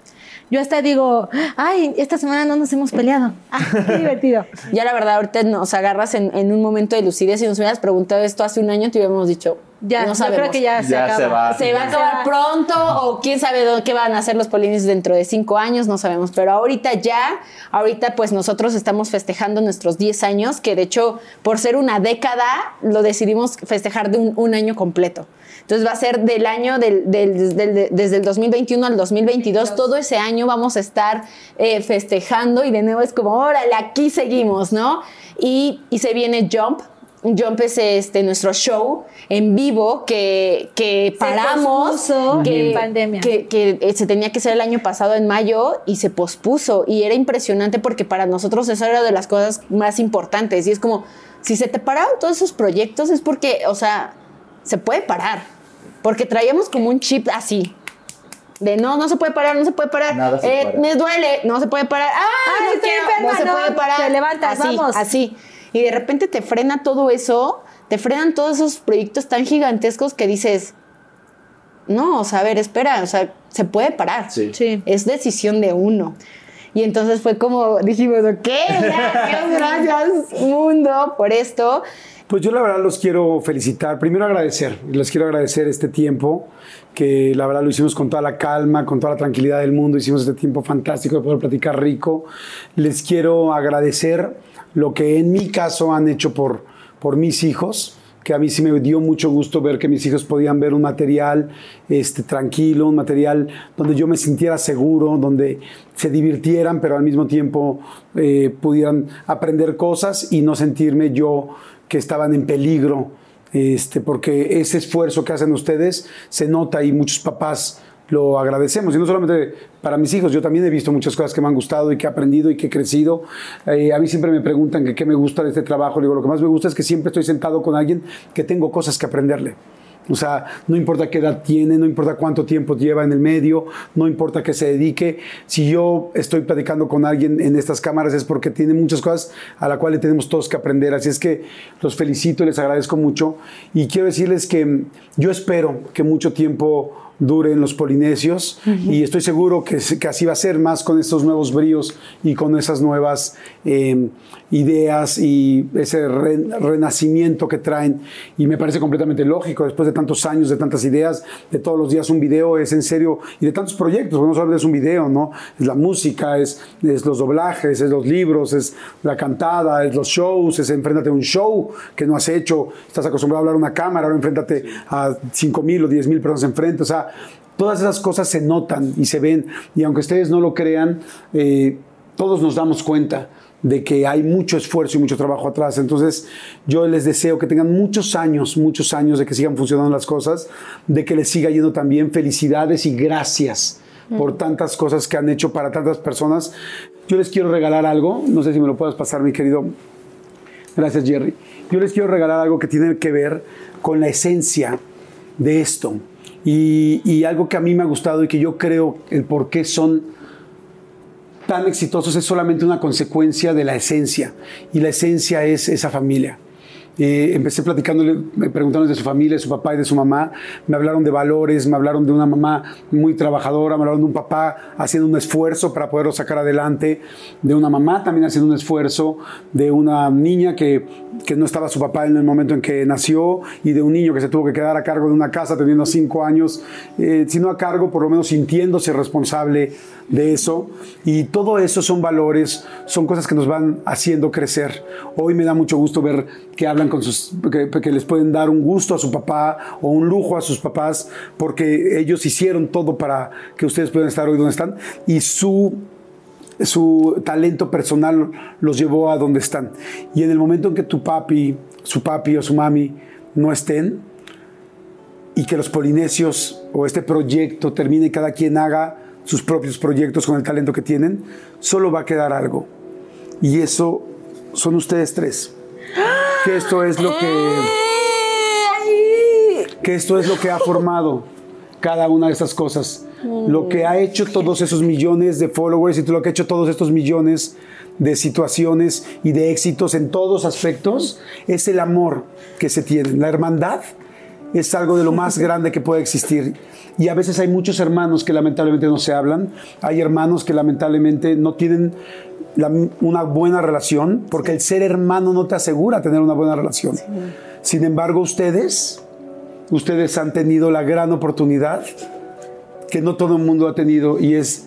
Yo hasta digo, ay, esta semana no nos hemos peleado. Ah, qué divertido. [laughs] Ya la verdad, ahorita nos agarras en, en un momento de lucidez. Si nos hubieras preguntado esto hace un año, te hubiéramos dicho, Ya, no yo sabemos. creo que ya, se Ya acaba. se va. Se va a acabar pronto o quién sabe dónde- qué van a hacer los polines dentro de cinco años, no sabemos. Pero ahorita ya, ahorita pues nosotros estamos festejando nuestros 10 años, que de hecho por ser una década lo decidimos festejar de un, un año completo. Entonces va a ser del año del, del- del- desde el 2021 al 2022, todo ese año vamos a estar eh, festejando y de nuevo es como, órale, aquí seguimos, ¿no? Y, y se viene Jump. Jump es este, nuestro show en vivo que, que paramos. pospuso que, en pandemia. Que, que, eh, se tenía que hacer el año pasado en mayo y se pospuso. Y era impresionante porque para nosotros eso era de las cosas más importantes. Y es como, si se te pararon todos esos proyectos es porque, o sea, se puede parar. Porque traíamos como un chip así. De no, no se puede parar, no se puede parar. Nada se Eh, para. me duele, no se puede parar. ¡Ah, Ay, no estoy quiero! enferma, no se no, puede parar. te levantas, así, vamos. Así. Y de repente te frena todo eso, te frenan todos esos proyectos tan gigantescos que dices, no, o sea, a ver, espera, o sea, se puede parar. Sí. Sí. Es decisión de uno. Y entonces fue como, dijimos, ok, [laughs] Dios, gracias, mundo, por esto. Pues yo la verdad los quiero felicitar. Primero agradecer, les quiero agradecer este tiempo, que la verdad lo hicimos con toda la calma, con toda la tranquilidad del mundo, hicimos este tiempo fantástico de poder platicar rico. Les quiero agradecer lo que en mi caso han hecho por, por mis hijos que a mí sí me dio mucho gusto ver que mis hijos podían ver un material este, tranquilo, un material donde yo me sintiera seguro, donde se divirtieran, pero al mismo tiempo eh, pudieran aprender cosas y no sentirme yo que estaban en peligro, este, porque ese esfuerzo que hacen ustedes se nota y muchos papás lo agradecemos. Y no solamente para mis hijos, yo también he visto muchas cosas que me han gustado y que he aprendido y que he crecido. Eh, a mí siempre me preguntan qué me gusta de este trabajo. Le digo, lo que más me gusta es que siempre estoy sentado con alguien que tengo cosas que aprenderle. O sea, no importa qué edad tiene, no importa cuánto tiempo lleva en el medio, no importa que se dedique. Si yo estoy platicando con alguien en estas cámaras es porque tiene muchas cosas a las cuales tenemos todos que aprender. Así es que los felicito y les agradezco mucho. Y quiero decirles que yo espero que mucho tiempo duren los polinesios y estoy seguro que, que así va a ser más con estos nuevos bríos y con esas nuevas eh, ideas y ese re- renacimiento que traen y me parece completamente lógico después de tantos años, de tantas ideas, de todos los días un video es en serio y de tantos proyectos, no solamente es un video, ¿no? Es la música, es, es los doblajes, es los libros, es la cantada, es los shows, es enfréntate a un show que no has hecho, estás acostumbrado a hablar a una cámara, ahora enfréntate a 5 mil o 10 mil personas enfrente, o sea, todas esas cosas se notan y se ven y aunque ustedes no lo crean, eh, todos nos damos cuenta de que hay mucho esfuerzo y mucho trabajo atrás. Entonces, yo les deseo que tengan muchos años, muchos años de que sigan funcionando las cosas, de que les siga yendo también. Felicidades y gracias por tantas cosas que han hecho para tantas personas. Yo les quiero regalar algo, no sé si me lo puedes pasar, mi querido. Gracias, Jerry. Yo les quiero regalar algo que tiene que ver con la esencia de esto. Y, y algo que a mí me ha gustado y que yo creo el por qué son tan exitosos es solamente una consecuencia de la esencia. Y la esencia es esa familia. Eh, empecé platicándole, me preguntaron de su familia, de su papá y de su mamá. Me hablaron de valores, me hablaron de una mamá muy trabajadora, me hablaron de un papá haciendo un esfuerzo para poderlo sacar adelante, de una mamá también haciendo un esfuerzo, de una niña que, que no estaba su papá en el momento en que nació y de un niño que se tuvo que quedar a cargo de una casa teniendo cinco años, eh, si no a cargo, por lo menos sintiéndose responsable de eso. Y todo eso son valores, son cosas que nos van haciendo crecer. Hoy me da mucho gusto ver que hablan con sus, que, que les pueden dar un gusto a su papá o un lujo a sus papás, porque ellos hicieron todo para que ustedes puedan estar hoy donde están. Y su su talento personal los llevó a donde están. Y en el momento en que tu papi, su papi o su mami no estén, y que los polinesios o este proyecto termine y cada quien haga sus propios proyectos con el talento que tienen, solo va a quedar algo. Y eso son ustedes tres. Que esto es lo que que esto es lo que ha formado cada una de estas cosas. Lo que ha hecho todos esos millones de followers y lo que ha hecho todos estos millones de situaciones y de éxitos en todos aspectos es el amor que se tienen. La hermandad es algo de lo más [laughs] grande que puede existir. Y a veces hay muchos hermanos que lamentablemente no se hablan. Hay hermanos que lamentablemente no tienen la- una buena relación, porque el ser hermano no te asegura tener una buena relación. Sin embargo, ustedes, ustedes han tenido la gran oportunidad que no todo el mundo ha tenido y es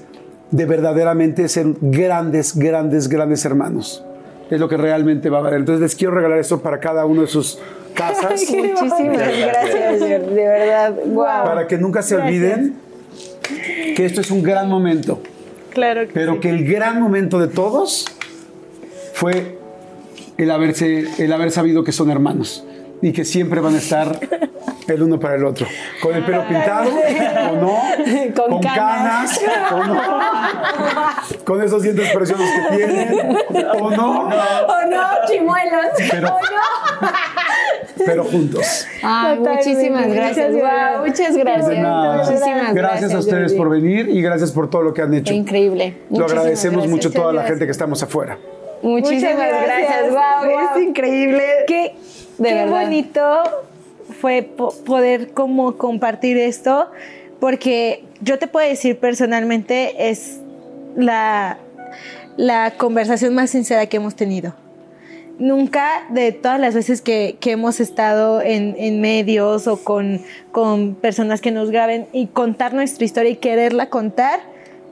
de verdaderamente ser grandes, grandes, grandes hermanos. Es lo que realmente va a valer. Entonces les quiero regalar esto para cada uno de sus casas, Muchísimas gracias, de de verdad. Wow. para que nunca se olviden que esto es un gran momento, Claro que pero sí. que el gran momento de todos fue el, haberse, el haber sabido que son hermanos y que siempre van a estar [laughs] el uno para el otro. Con el pelo pintado o no, [laughs] Con canas, canas. o no, [laughs] con esos dientes preciosos que tienen o no. O no, chimuelos. Pero- O no. pero juntos. Ay, muchísimas gracias. Muchas gracias. Guau, muchas gracias. Muchísimas Gracias a ustedes Jordi. por venir y gracias por todo lo que han hecho. Increíble. Lo Muchísimas agradecemos gracias. mucho a toda la gente que estamos afuera. Muchísimas gracias. gracias. Wow, Wow. es increíble. Qué, De qué verdad. bonito fue po- poder como compartir esto, porque yo te puedo decir personalmente es la, la conversación más sincera que hemos tenido. Nunca de todas las veces que, que hemos estado en, en medios o con, con personas que nos graben y contar nuestra historia y quererla contar,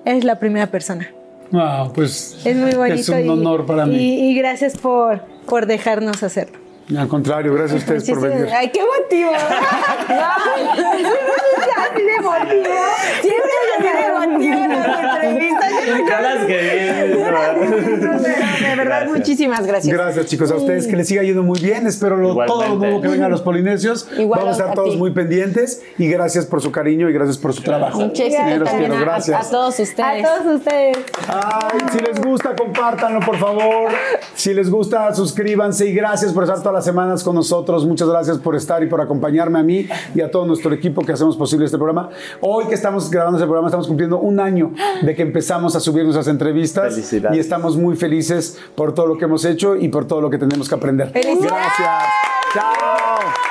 es la primera persona. Wow, pues Es muy bonito. Es un y- honor para mí. Y, y gracias por, por dejarnos hacerlo. Al contrario, gracias a ustedes por venir. Ay, qué motivo. [laughs] De motivo. Siempre motivo en las entrevistas. Las que De verdad, muchísimas gracias. Gracias chicos, a ustedes que les siga yendo muy bien. Espero lo- todo lo nuevo que venga a los polinesios. Igual Vamos a estar a todos ti. muy pendientes y gracias por su cariño y gracias por su trabajo. A, gracias. a todos ustedes. A todos ustedes. Ay, si les gusta, compártanlo, por favor. Si les gusta, suscríbanse y gracias por estar todas las semanas con nosotros. Muchas gracias por estar y por acompañarme a mí y a todo nuestro equipo que hacemos posible este programa. Hoy que estamos grabando este programa, estamos cumpliendo un año de que empezamos a subir nuestras entrevistas Felicidades. y estamos muy felices por todo lo que hemos hecho y por todo lo que tenemos que aprender. ¡Felicidades! Gracias. Chao.